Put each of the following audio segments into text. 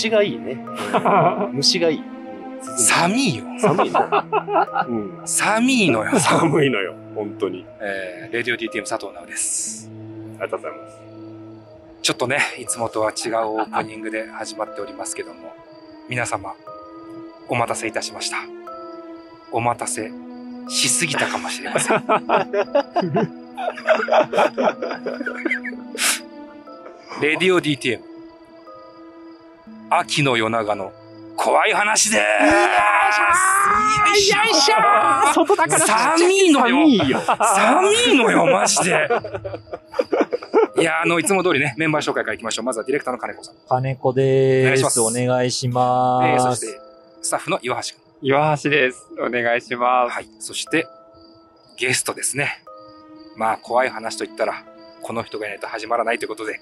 虫がいいね。虫がいい。寒いよ。寒いな。うん。寒いのよ。寒いのよ。本当に。えー、レディオ DTM 佐藤直です。ありがとうございます。ちょっとね、いつもとは違うオープニングで始まっておりますけども、皆様、お待たせいたしました。お待たせしすぎたかもしれません。レディオ DTM。秋の夜長の怖い話でーすよいしょ外だ寒いのよ寒いよ。寒いのよ、マジで。いや、あの、いつも通りね、メンバー紹介からいきましょう。まずはディレクターの金子さん。金子でお願いしますす。お願いしまえー、そす。して、スタッフの岩橋君。岩橋です。お願いします。はい。そして、ゲストですね。まあ、怖い話と言ったら、この人がいないと始まらないということで、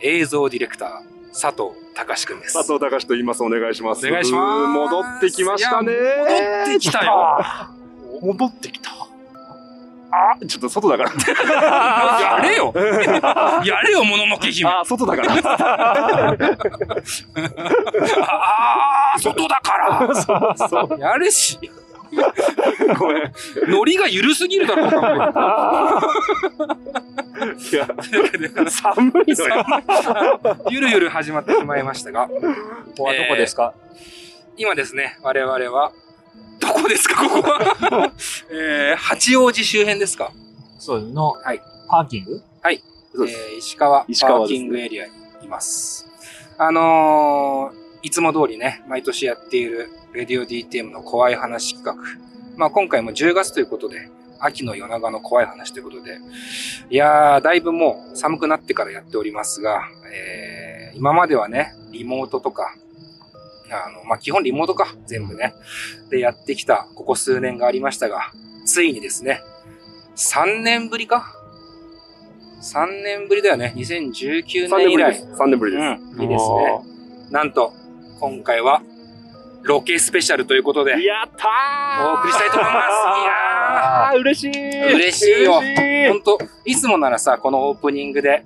映像ディレクター、佐藤隆君です。佐藤隆と言います。お願いします。お願いします戻ってきましたね。戻ってきたよ。戻ってきた。あ、ちょっと外だから。やれよ やれよ、もののけ姫。あ、外だから。ああ、外だからやれし。ごめん。ノリが緩すぎるだろいや、寒いのよ。ゆるゆる始まってしまいましたが、ここはどこですか、今ですね、我々は、どこですか、ここは？えー、八王子周辺ですか？そうの、はい。パーキング？そうです。えー石川パ石川ですね。ーキングエリアにいます。あのー、いつも通りね、毎年やっているレディオ DTM の怖い話企画。まあ今回も10月ということで、秋の夜長の怖い話ということで、いやー、だいぶもう寒くなってからやっておりますが、えー、今まではね、リモートとか、あの、まあ基本リモートか、全部ね。でやってきたここ数年がありましたが、ついにですね、3年ぶりか ?3 年ぶりだよね。2019 3年以来。年ぶりです。3年ぶりです。うん、いいですね。なんと、今回は、ロケスペシャルということで、やったお送りしたいと思います。あー、嬉しいいやー、嬉しいよ。嬉しほんと、いつもならさ、このオープニングで、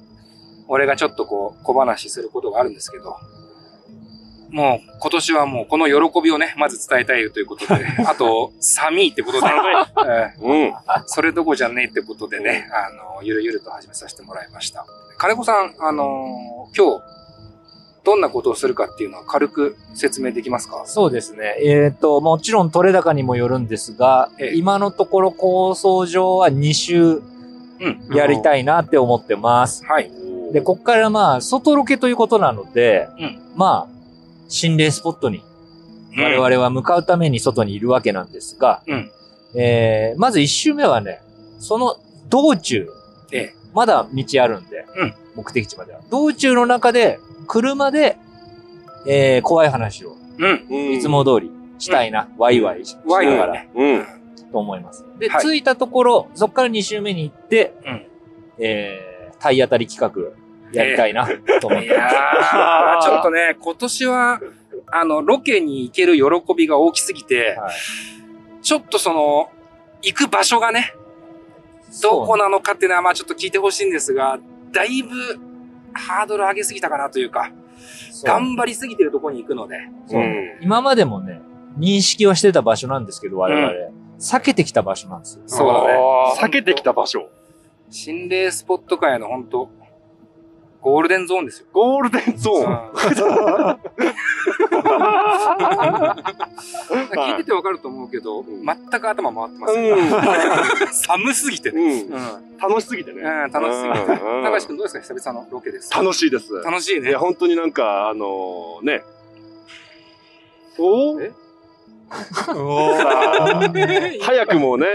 俺がちょっとこう、小話することがあるんですけど、もう、今年はもう、この喜びをね、まず伝えたいということで、あと、寒いってことで、えーうん。それどこじゃねえってことでね、あの、ゆるゆると始めさせてもらいました。金子さん、あのー今日、どんなことをするかっていうのは軽く説明できますか？そうですね。えっ、と、もちろん取れ高にもよるんですが、ええ今のところ構想上は2週うん。やりたいなって思ってます。はい。で、こっからまあ、外ロケということなので、うんまあ、心霊スポットに我々は向かうために外にいるわけなんですが、うんえー、まず1週目はね、その道中、ええまだ道あるんで、うん目的地までは。道中の中で、車で、えー、怖い話を、うん。うんいつも通りしたいな、ワイワイしながらね。うん。と思います。で、はい着いたところ、そっから2週目に行って、うんえー、体当たり企画やりたいな、と思っいてます。やー、ちょっとね、今年は、あの、ロケに行ける喜びが大きすぎて、はいちょっとその、行く場所がね、どこなのかっていうのは、まあちょっと聞いてほしいんですが、だいぶ、ハードル上げすぎたかなというか、そう頑張りすぎてるところに行くので、そう今までもね、認識はしてた場所なんですけど、我々。避けてきた場所なんですよ。そうだね。避けてきた場所。心霊スポット界の本当ゴールデンゾーンですよ。ゴールデンゾーン。聞いててわかると思うけど、ん全く頭回ってますよ、うん。寒すぎてね。うん。うん。楽しすぎてね。うん楽しすぎてうん高橋くんどうですか？久々のロケです。楽しいです。楽しいねいや、。本当になんか、あのーね。おえ？早くもね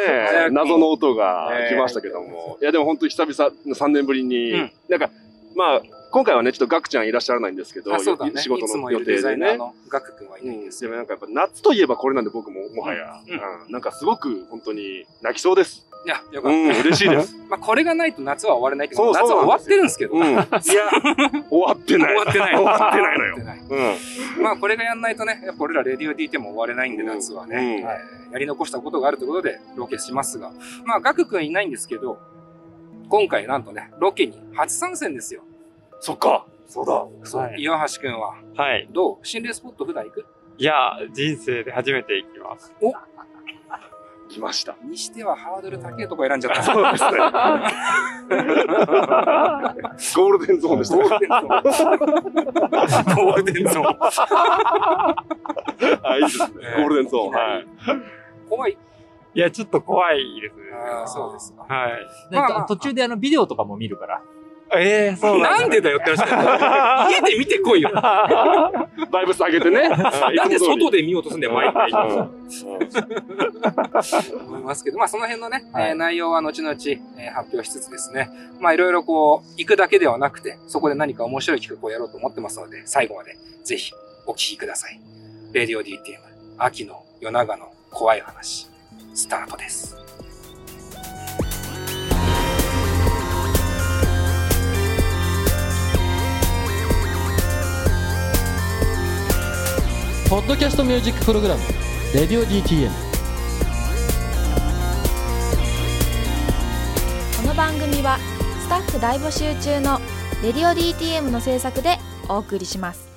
謎の音が来ましたけども。いや、でも本当に久々、3年ぶりに、うんなんか、まあ、今回はね、ちょっとガクちゃんいらっしゃらないんですけど、ね。仕事の予定でね。ガクくんはいないんですよ。でもなんかやっぱ夏といえばこれなんで僕ももはや、うんうんなんかすごく本当に泣きそうです。いや、よかっうん、嬉しいです。た。まあ、これがないと夏は終われないけど、そうそう夏は終わってるんですけど。うん。いや、終わってない。終わってない。終わってないのようん。まあ、これがやんないとね、やっぱ俺らレディオ DT も終われないんで、夏はね。うんえーやり残したことがあるということで、ロケしますが。まあ、ガクくんいないんですけど、今回なんとね、ロケに初参戦ですよ。そっか。そうだ。そう、はい岩橋くんは、はい。どう？心霊スポット普段行く？いや、人生で初めて行きます。来ました。にしてはハードル高いとこ選んじゃった。そうですね。ゴールデンゾーンでしたゴね。ールデンゾーン。ゴールデンゾーン。あ、いいですね。ゴールデンゾーン。はい。怖い。いや、ちょっと怖いですね。そうですか。はい。でまあまあ途中であのビデオとかも見るから。ええそうなんでだよって話だよ。家で見てこいよ。バイブス上げてね。なんで外でで見ようとすんだよ、毎回。うん思いますけど、まあその辺のね、はいえー内容は後々、えー発表しつつですね、まあいろいろこう、行くだけではなくて、そこで何か面白い企画をやろうと思ってますので、最後までぜひお聞きください。レディオ DTM、秋の夜長の怖い話、スタートです。ポッドキャストミュージックプログラム「レディオ DTM この番組はスタッフ大募集中の「レディオ DTM」の制作でお送りします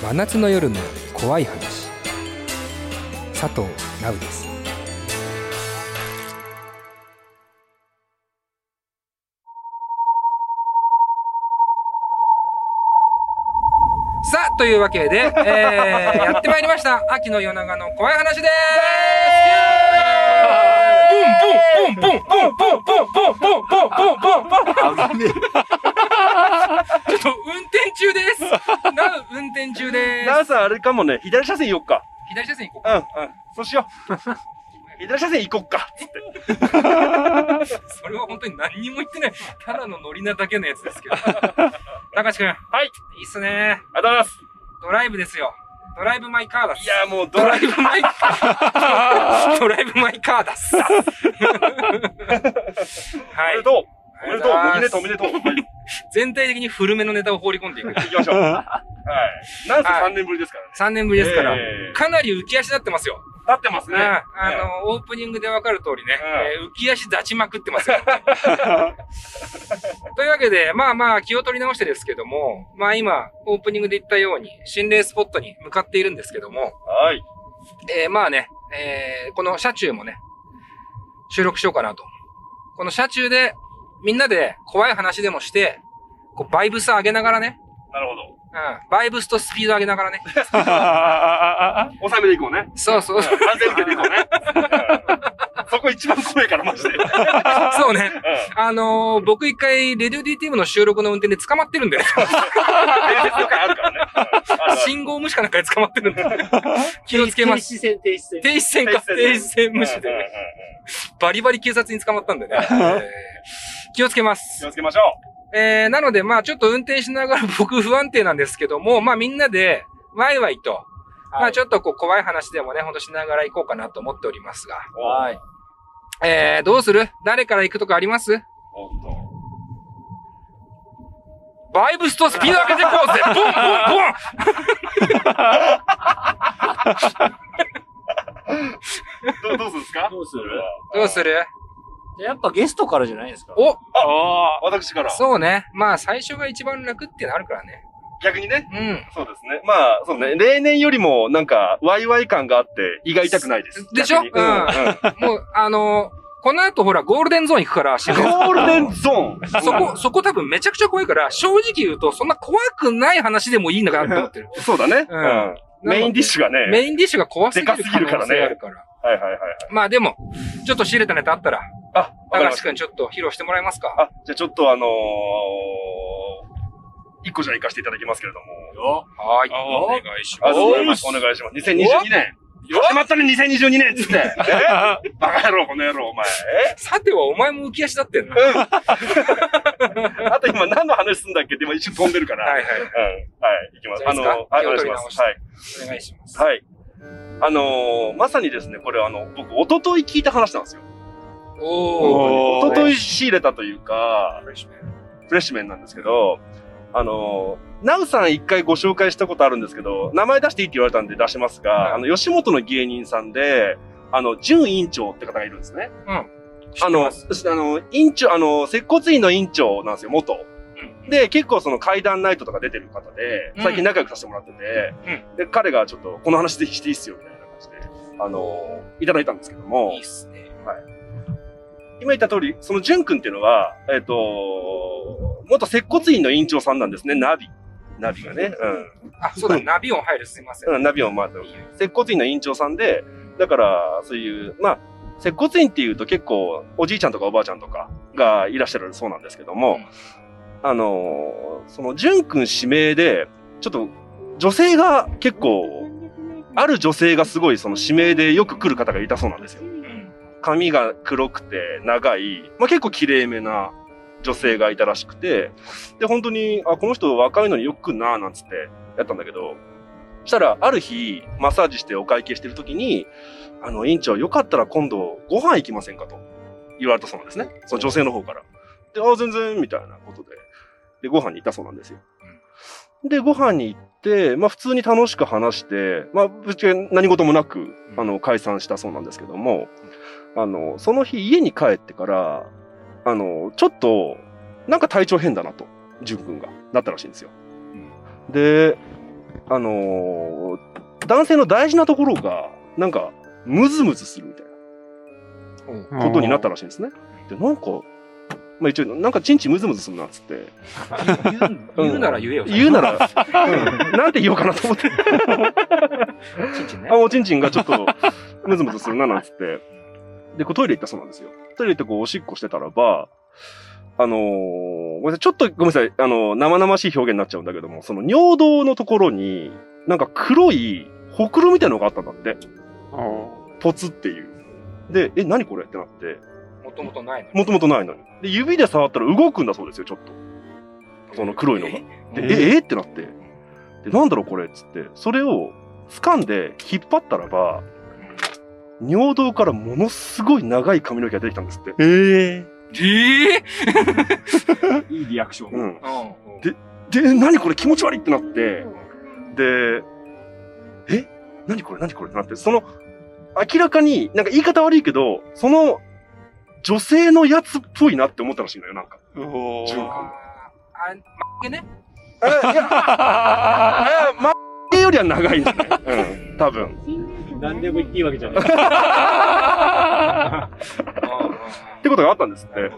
真夏の夜の怖い話。佐藤直です。さあというわけで、えー、やってまいりました。秋の夜長の怖い話です。危ねン。ちょっと運転中です。な、運転中です。なさんあれかもね、左車線行こっか。左車線行こうか。うん、うん。そうしよう。左車線行こっか。つって。それは本当に何にも言ってない。ただの乗りなだけのやつですけど。たかしくん。はい。いいっすね。ありがとうございます。ドライブですよ。ドライブマイカーだいや、もうドライブマイカー。ドライブマイカーだっす。はブ。おめいで。とう。おめでとう。おめでとう、おめでとう。はい全体的に古めのネタを放り込んでいく。行きましょう。はい。なんせ3年ぶりですからね。3年ぶりですから。えーかなり浮き足立ってますよ。立ってますね。うんあの、オープニングでわかる通りね、浮き足立ちまくってますよ。というわけで、まあまあ気を取り直してですけども、まあ今、オープニングで言ったように、心霊スポットに向かっているんですけども、はい。えーまあね、えーこの車中もね、収録しようかなと。この車中で、みんなで怖い話でもして、こうバイブス上げながらね、なるほど。うん、バイブスとスピード上げながらね。収めていこうね。そうそう、安全運転でいこうね。うんそこ一番怖いから、マジで。う んそうね。あのー僕一回、レディオ DTM の収録の運転で捕まってるんで、伝説の回あるからね。信号無視かなんかで捕まってるんで、気をつけます。停止線、停止線。停止線か、停止線無視でバリバリ警察に捕まったんでね、えー気をつけま気すを。つけましょえー、なので、まあちょっと運転しながら僕不安定なんですけども、まあみんなで、ワイワイと、まあちょっとこう怖い話でもね、ほんとしながら行こうかなと思っておりますが、う。はい。えー、どうする？誰から行くとかあります？バイブスとスピード上げていこうぜ ボンボンボン どうどうするんですか？どうする？どうする？やっぱゲストからじゃないですか。お私から。そうね。まあ最初が一番楽ってなるからね。逆にね。うん。そうですね。まあ、そうね。例年よりも、なんか、ワイワイ感があって、胃が痛くないです。でしょ？うん。うんもう、あのーこの後ほら、ゴールデンゾーン行くから、ゴールデンゾーン。そこ、そこ多分めちゃくちゃ怖いから、正直言うと、そんな怖くない話でもいいのかなと思ってる。そうだね。ううんん。メインディッシュがね。メインディッシュが怖すぎるでかすぎるからね可能性あるから。はいはいはいはい。まあでも、ちょっと仕入れたネタあったら、あ、高。橋くんちょっと披露してもらえますか？あ、じゃあちょっとあのー、一個じゃ行かせていただきますけれども。はい。あお願いしま。ますす。お願いします。2022年。始まったね、2022年っつって。え？バカ野郎、この野郎、お前。さてはお前も浮き足立ってんの？え あと今何の話すんだっけ？って今一瞬飛んでるから。はいはい。うん。はい、いきます。あの、はい、お願いします。はい。お願いします。はい。あのーまさにですね、これあの、僕、一昨日聞いた話なんですよ。おー。一昨日仕入れたというか、フレッシュメンフレッシュメンなんですけど、あのー、ナウさん一回ご紹介したことあるんですけど、名前出していいって言われたんで出しますが、はい。あの、吉本の芸人さんで、あの、準委員長って方がいるんですね。知っあの、あの、委員長、あの、接骨院の委員長なんですよ、元。で、結構その階段ナイトとか出てる方で、うん。最近仲良くさせてもらってて、で、彼がちょっと、この話ぜひしていいっすよ、みたいな感じで、あの、いただいたんですけども。いいっ、すね。今言った通り、その淳君っていうのは、えっ、と、元接骨院の委員長さんなんですね、ナビ。ナビがね。あ、そうだ、ナビ音入るすいません。うん。うん、ナビを回って接骨院の委員長さんで、だから、そういう、まあ、接骨院っていうと結構、おじいちゃんとかおばあちゃんとかがいらっしゃるそうなんですけども、あのーその、淳君指名で、ちょっと、女性が結構、ある女性がすごいその指名でよく来る方がいたそうなんですよ。うん髪が黒くて長い、まあ、結構綺麗めな女性がいたらしくて、で、本当に、あ、この人若いのによくな、なんつってやったんだけど、そしたら、ある日、マッサージしてお会計してる時に、あの、院長、よかったら今度、ご飯行きませんかと言われたそうなんですね。その女性の方から。で、あ、全然、みたいなことで。で、ご飯に行ったそうなんですよ。で、ご飯に行って、まあ普通に楽しく話して、まあぶっちゃけ何事もなく、あの、解散したそうなんですけども、あの、その日家に帰ってから、あの、ちょっと、なんか体調変だなと、淳君が、なったらしいんですよ。で、あの男性の大事なところが、なんか、ムズムズするみたいなことになったらしいんですね。で、なんか、まあ一応、なんかチンチンムズムズするなっつって、言うなら言えよ。言うなら、うん、なんて言おうかなと思って。ちんちんねあ、。もうチンチンがちょっと、ムズムズするな、なんつって。で、こうトイレ行ったそうなんですよ。トイレ行ってこう、おしっこしてたらば、あのーごめんなさい、ちょっとごめんなさい、あの生々しい表現になっちゃうんだけども、その尿道のところに、なんか黒い、ほくろみたいなのがあったんだって。ポツっていう。で、え、何これってなって、もともとないのに。もともとないのに。で、指で触ったら動くんだそうですよ、ちょっと。その黒いのが。で、え、え？ってなって。で、なんだろうこれっつって、それを掴んで引っ張ったらば、尿道からものすごい長い髪の毛が出てきたんですって。ええええいいリアクション。うん。うん。で、何これ気持ち悪いってなって、で、え？何これ何これってなって、その、明らかに、なんか言い方悪いけど、その、女性のやつっぽいなって思ったらしいんだよ、なんか。お順あーあ、まげね。あいや、あまげよりは長いんじゃないうん、多分。何でも言っていいわけじゃない。ってことがあったんですって。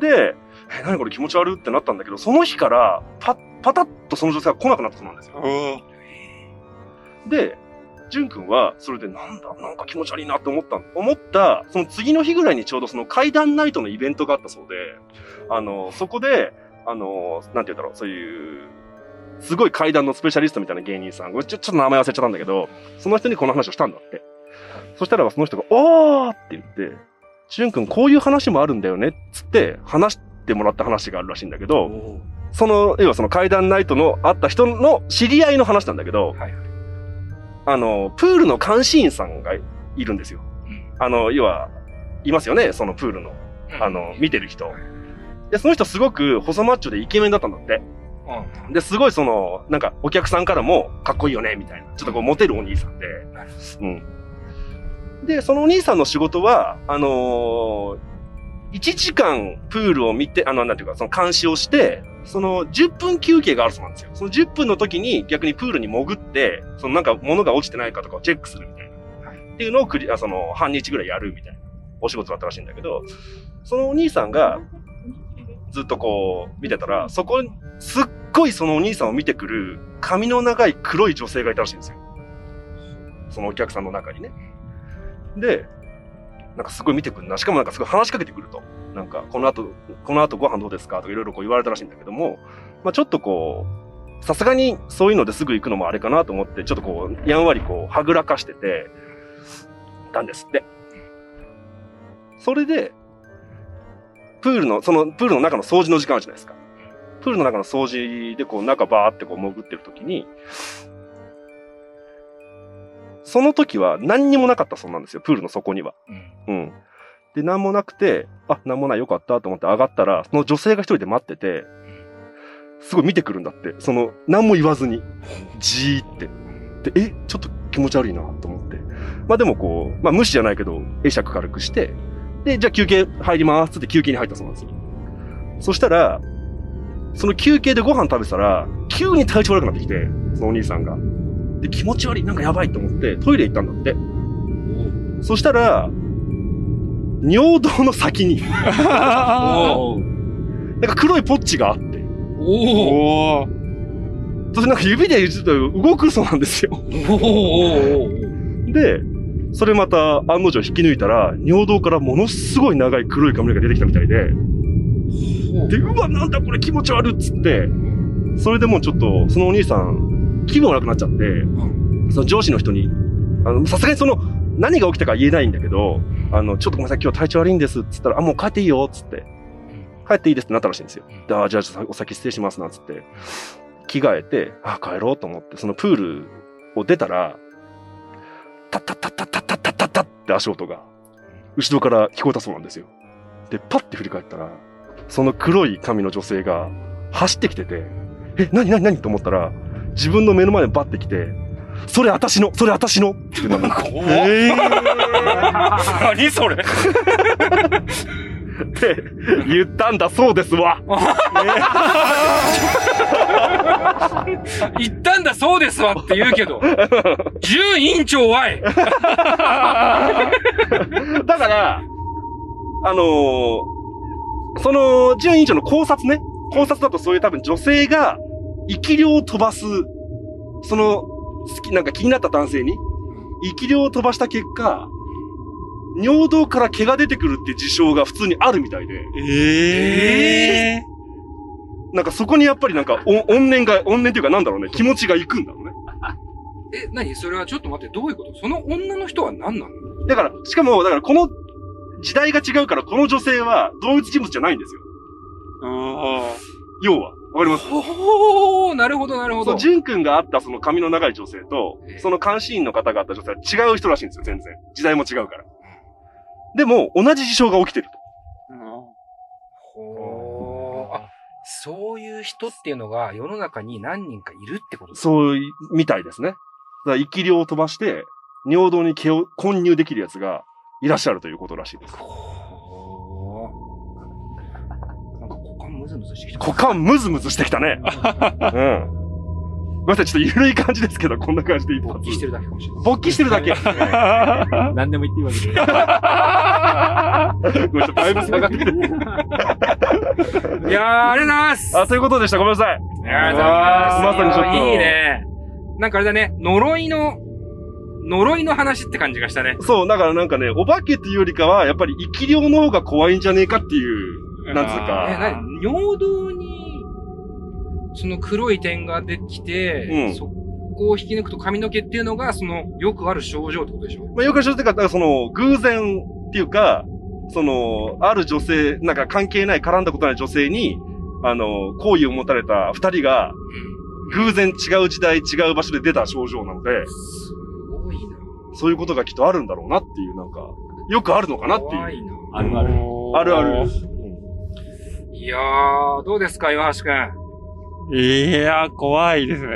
で、え、何これ気持ち悪いってなったんだけど、その日から、パッ、パタッとその女性が来なくなったそうなんですよ。で、ジュン君は、それでなんだ、なんか気持ち悪いなって思った、思った、その次の日ぐらいにちょうどその階段ナイトのイベントがあったそうで、あの、そこで、あの、なんて言うんだろう、そういう、すごい階段のスペシャリストみたいな芸人さん、ちょちょっと名前忘れちゃったんだけど、その人にこの話をしたんだって。そしたらその人が、おーって言って、ジュン君こういう話もあるんだよねっつって話してもらった話があるらしいんだけど、その、要はその階段ナイトのあった人の知り合いの話なんだけど、はいあの、プールの監視員さんがいるんですよ。あの、要は、いますよね、そのプールの、あの、見てる人。で、その人すごく細マッチョでイケメンだったんだって。うん。で、すごいその、なんかお客さんからもかっこいいよね、みたいな。ちょっとこうモテるお兄さんで。うん。で、そのお兄さんの仕事は、あのー、1時間プールを見て、あの、なんていうか、その監視をして、その10分休憩があるそうなんですよ。その10分の時に逆にプールに潜って、そのなんか物が落ちてないかとかをチェックするみたいな。っていうのをクリあその半日ぐらいやるみたいなお仕事だったらしいんだけど、そのお兄さんがずっとこう見てたら、そこ、すっごいそのお兄さんを見てくる髪の長い黒い女性がいたらしいんですよ。そのお客さんの中にね。で、なんかすごい見てくるな。しかもなんかすごい話しかけてくると。なんか、この後、この後ご飯どうですか？とかいろいろこう言われたらしいんだけども、まあちょっとこう、さすがにそういうのですぐ行くのもあれかなと思って、ちょっとこう、やんわりこう、はぐらかしてて、たんですって。それで、プールの、そのプールの中の掃除の時間あるじゃないですか。プールの中の掃除でこう中バーってこう潜ってる時に、その時は何にもなかったそうなんですよ、プールの底には。うんうん。で、何もなくて、あ、何もないよかったと思って上がったら、その女性が一人で待ってて、すごい見てくるんだって。その、何も言わずに、じーって。で、え、ちょっと気持ち悪いなと思って。まあでもこう、まあ無視じゃないけど、会釈軽くして、で、じゃあ休憩入りますって休憩に入ったそうなんですよ。そしたら、その休憩でご飯食べてたら、急に体調悪くなってきて、そのお兄さんが。で、気持ち悪い、なんかやばいと思って、トイレ行ったんだって。そしたら、尿道の先に、なんか黒いポッチがあって、おおそれなんか指でちょっと動くそうなんですよ。で、それまた案の定引き抜いたら、尿道からものすごい長い黒い髪の毛が出てきたみたいで、で、うわ、なんだこれ気持ち悪いっつって、それでもうちょっと、そのお兄さん、気分悪くなっちゃって、その上司の人に、あの、さすがにその、何が起きたか言えないんだけど、あの、ちょっとごめんなさい、今日体調悪いんですっつったら、あ、もう帰っていいよっつって、帰っていいですってなったらしいんですよ。であ、じゃあ、お先失礼しますなっつって、着替えて、あ、帰ろうと思って、そのプールを出たら、タッタッタッタッタッタッタッタッって足音が、後ろから聞こえたそうなんですよ。で、パッて振り返ったら、その黒い髪の女性が走ってきてて、え、なになになにと思ったら、自分の目の前にバッて来て、それ私の、それ私のってなるえ何それって言ったんだそうですわ。言ったんだそうですわって言うけど、準委員長はいだから、あのーその、準委員長の考察ね。考察だとそういう多分女性が生き量を飛ばす、その、好き、なんか気になった男性に、生き量を飛ばした結果、尿道から毛が出てくるって事象が普通にあるみたいで、ええなんかそこにやっぱりなんか、お怨念が、怨念っていうかなんだろうね、気持ちがいくんだろうね。え、何？それはちょっと待って、どういうこと？その女の人は何なの？だから、しかも、だからこの時代が違うから、この女性は同一人物じゃないんですよ。要は。わかります？ほー、なるほど、なるほどそう、。ジュン君があったその髪の長い女性とええ、その監視員の方があった女性は違う人らしいんですよ、全然。時代も違うから。でも、同じ事象が起きてると。ほー。あ、そういう人っていうのが世の中に何人かいるってことう。そうい、みたいですね。だから、生き量を飛ばして、尿道に毛を混入できるやつがいらっしゃるということらしいです。ほー。なんか股間ムズムズしてきた。股間ムズムズしてきたね。うん。ごめんなさい、ちょっと緩い感じですけど、こんな感じで一発。勃起してるだけかもしれない。勃起してるだけ。何でも言っていいわけで。ごめんなさい、だいぶ下がってきて。いやー、ありがとうございますあ、そういうことでした。ごめんなさい。ありがとうございます。まさにちょっといいね。なんかあれだね、呪いの、呪いの話って感じがしたね。そう、だからなんかね、お化けっていうよりかは、やっぱり生き量の方が怖いんじゃねえかっていう、なんつうえ、か。なに？尿道に、その黒い点ができて、うんそこを引き抜くと髪の毛っていうのが、その、よくある症状ってことでしょ？まあ、よく知ってるか、だからその、偶然っていうか、その、ある女性、なんか関係ない、絡んだことない女性に、あの、好意を持たれた二人が、偶然違う時代、違う場所で出た症状なので、すごいな。そういうことがきっとあるんだろうなっていう、なんか、よくあるのかなっていう。怖いな。あるある。あるある。いやー、どうですか、岩橋くん？いや、怖いですね。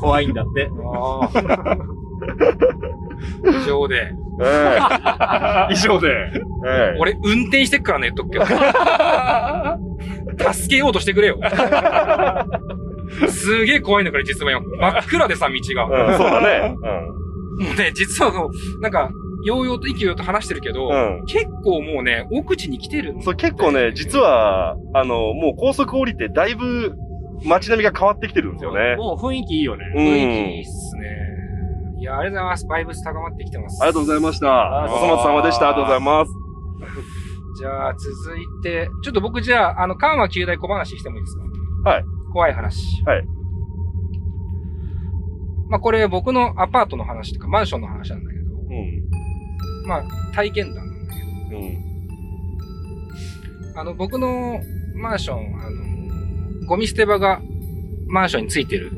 怖いんだって。以上で。ええ以上で。ええ俺、運転してっからね、言っとくけど。助けようとしてくれよ。すげえ怖いんだから、実はよ。真っ暗でさ、道が。うん、そうだね。もうね、実はそう、なんか、ようようと息ようと話してるけど、うん。うん。結構もうね、奥地に来てるんだよそう、結構ね、実は、あの、もう高速降りて、だいぶ街並みが変わってきてるんですよね。もう雰囲気いいよね。うん。雰囲気いいっすね。いや、ありがとうございます。バイブス高まってきてます。ありがとうございました。あ笠松様でした。ありがとうございます。じゃあ、続いて、ちょっと僕じゃあ、あの、緩和旧大小話してもいいですか？はい。怖い話。はい。まあこれ僕のアパートの話とかマンションの話なんだけど、うん。まあ体験談なんだけど、うん。あの僕のマンション、あの、ゴミ捨て場がマンションについてる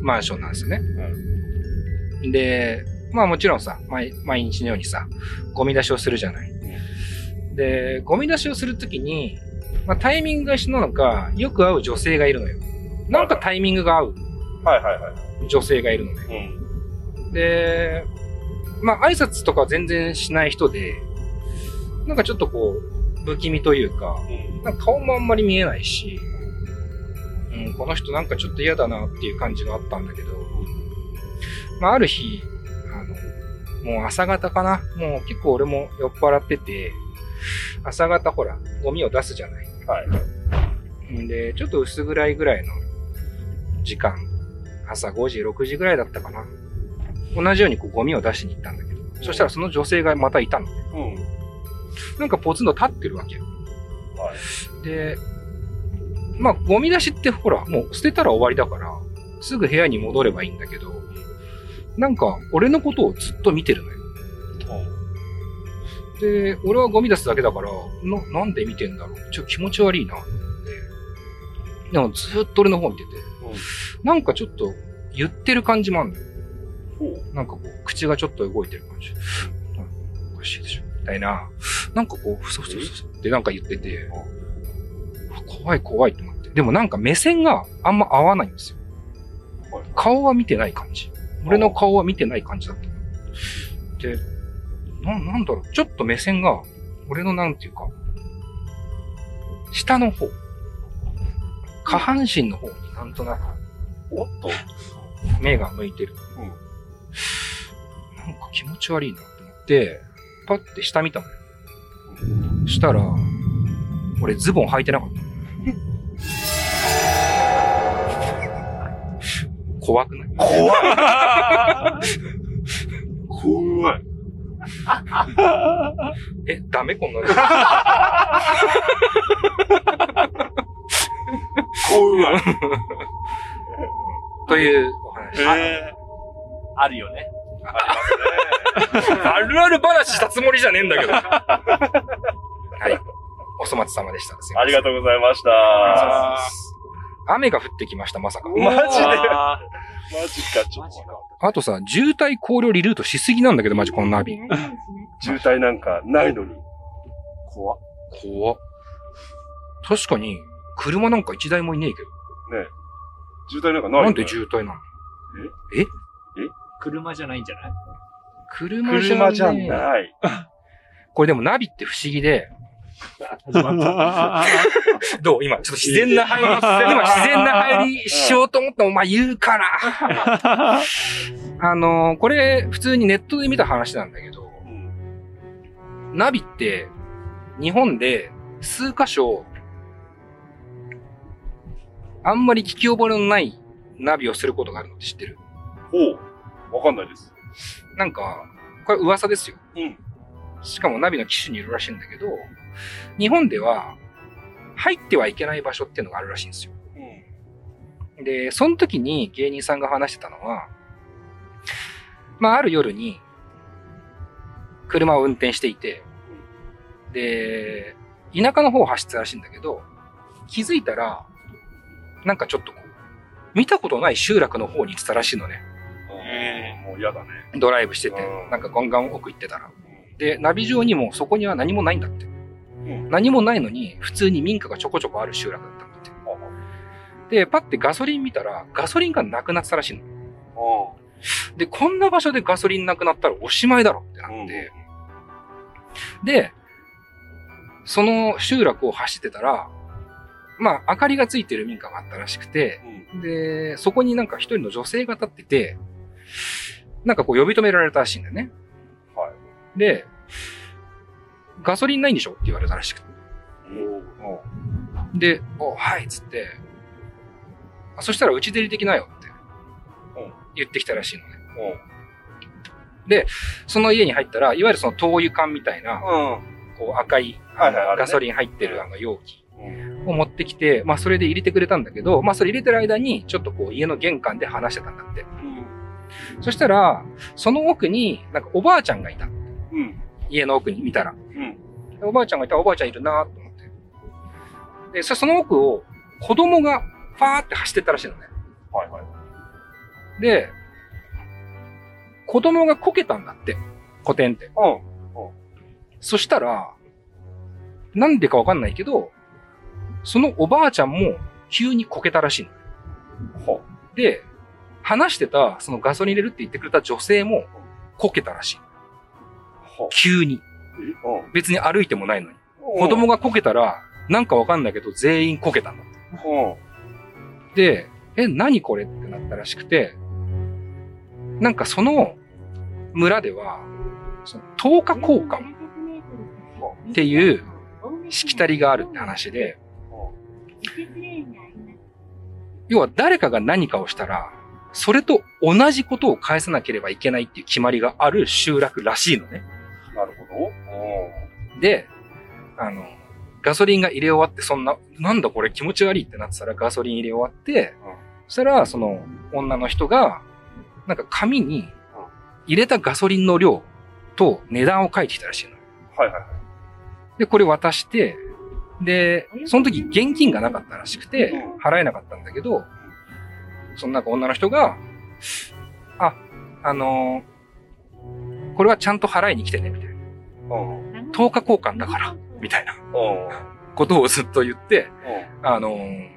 マンションなんですよね。で、まあもちろんさ、毎毎日のようにさ、ゴミ出しをするじゃない。で、ゴミ出しをするときに、まあタイミングが一緒なのか、よく会う女性がいるのよ。なんかタイミングが合うはいはいはい。女性がいるのね。うん。で、まあ挨拶とかは全然しない人で、なんかちょっとこう、不気味というか、うん。なんか顔もあんまり見えないし、うん、この人なんかちょっと嫌だなっていう感じがあったんだけど、まあある日、あの、もう朝方かな？もう結構俺も酔っ払ってて、朝方ほら、ゴミを出すじゃない。はい。んで、ちょっと薄暗いぐらいの時間、朝5時、6時ぐらいだったかな？同じようにこうゴミを出しに行ったんだけど、そしたらその女性がまたいたの。うん。なんかポツンと立ってるわけよ。はい。で、まあ、ゴミ出しってほら、もう捨てたら終わりだから、すぐ部屋に戻ればいいんだけど、なんか、俺のことをずっと見てるのよ。で、俺はゴミ出すだけだから、な、なんで見てんだろうちょっと気持ち悪いな、と思って。でもずっと俺の方見てて、なんかちょっと言ってる感じもあるのよ。なんかこう、口がちょっと動いてる感じ。うんおかしいでしょ。みたいな。なんかこう、ふそふそふそってなんか言ってて、怖い怖いと思って。でもなんか目線があんま合わないんですよ。顔は見てない感じ。俺の顔は見てない感じだった。で、な、なんだろう、ちょっと目線が、俺のなんていうか、下の方、下半身の方になんとなく、おっと。目が向いてる。うん気持ち悪いなと思って、パッて下見たのよ。そしたら、俺ズボン履いてなかった。怖くない？怖い。怖い。え、ダメこんなの？怖い。というお話。えあるよね。あるある話したつもりじゃねえんだけど。はい。お粗末様でした。ありがとうございました。雨が降ってきました、まさか。マジで？マあジか、ちょっと。あとさ、渋滞考慮リルートしすぎなんだけど、マジこのナビ。渋滞なんかないのに。怖っ怖っ。確かに、車なんか一台もいねえけね渋滞なんかない。なんで渋滞なの？え？車じゃないんじゃない？車じゃ車じゃない。これでもナビって不思議で、始まった。どう？今、ちょっと自然な入り、今自然な入りしようと思ったお前言うから。あのーこれ普通にネットで見た話なんだけど、うんナビって日本で数箇所、あんまり聞き覚えのないナビをすることがあるのって知ってる？ほう。わかんないです。なんか、これ噂ですよ。うん。しかもナビの機種にいるらしいんだけど、日本では入ってはいけない場所っていうのがあるらしいんですよ。うん。で、その時に芸人さんが話してたのは、まあ、ある夜に、車を運転していて、で、田舎の方を走ってたらしいんだけど、気づいたら、なんかちょっとこう、見たことない集落の方に行ってたらしいのね。もう嫌だね。ドライブしててう、んなんかガンガン奥行ってたら。で、ナビ上にもそこには何もないんだって。ん何もないのに、普通に民家がちょこちょこある集落だったんだって。で、パッてガソリン見たら、ガソリンがなくなってたらしいの。で、こんな場所でガソリンなくなったらおしまいだろってなって、で、その集落を走ってたら、まあ、明かりがついてる民家があったらしくて、で、そこになんか一人の女性が立ってて、なんかこう呼び止められたらしいんだよね。はで、ガソリンないんでしょって言われたらしくて。で、お、はい、っつって、あそしたら内出り的なよってうん言ってきたらしいのね。うん。その家に入ったら、いわゆるその灯油缶みたいな、うん。こう赤い、ガソリン入ってるあの容器うん。を持ってきて、まあそれで入れてくれたんだけど、まあそれ入れてる間に、ちょっとこう家の玄関で話してたんだって。そしたら、その奥に、なんかおばあちゃんがいた。うん。家の奥に見たら。うん。でおばあちゃんがいたらおばあちゃんいるなと思って。で、そその奥を子供がファーって走ってったらしいのね。はいはい。で、子供がこけたんだって。コテンって。うん。そしたら、なんでかわかんないけど、そのおばあちゃんも急にこけたらしいの。ほで、話してた、そのガソリン入れるって言ってくれた女性もこけたらしい。ほ急に。うん。別に歩いてもないのに。子供がこけたら、なんかわかんないけど全員こけたんだって。うん。で、え、何これってなったらしくて、なんかその村では、その10日交換っていうしきたりがあるって話で、要は誰かが何かをしたら、それと同じことを返さなければいけないっていう決まりがある集落らしいのね。なるほど。で、あの、ガソリンが入れ終わって、そんな、なんだこれ気持ち悪いってなってたらガソリン入れ終わって、そしたら、その女の人が、なんか紙に入れたガソリンの量と値段を書いてきたらしいの。はいはいはい。で、これ渡して、で、その時現金がなかったらしくて、払えなかったんだけど、そのなんか女の人が、あ、あのーこれはちゃんと払いに来てね、みたいな。うん。10日交換だから、みたいなうん。ことをずっと言って、あのー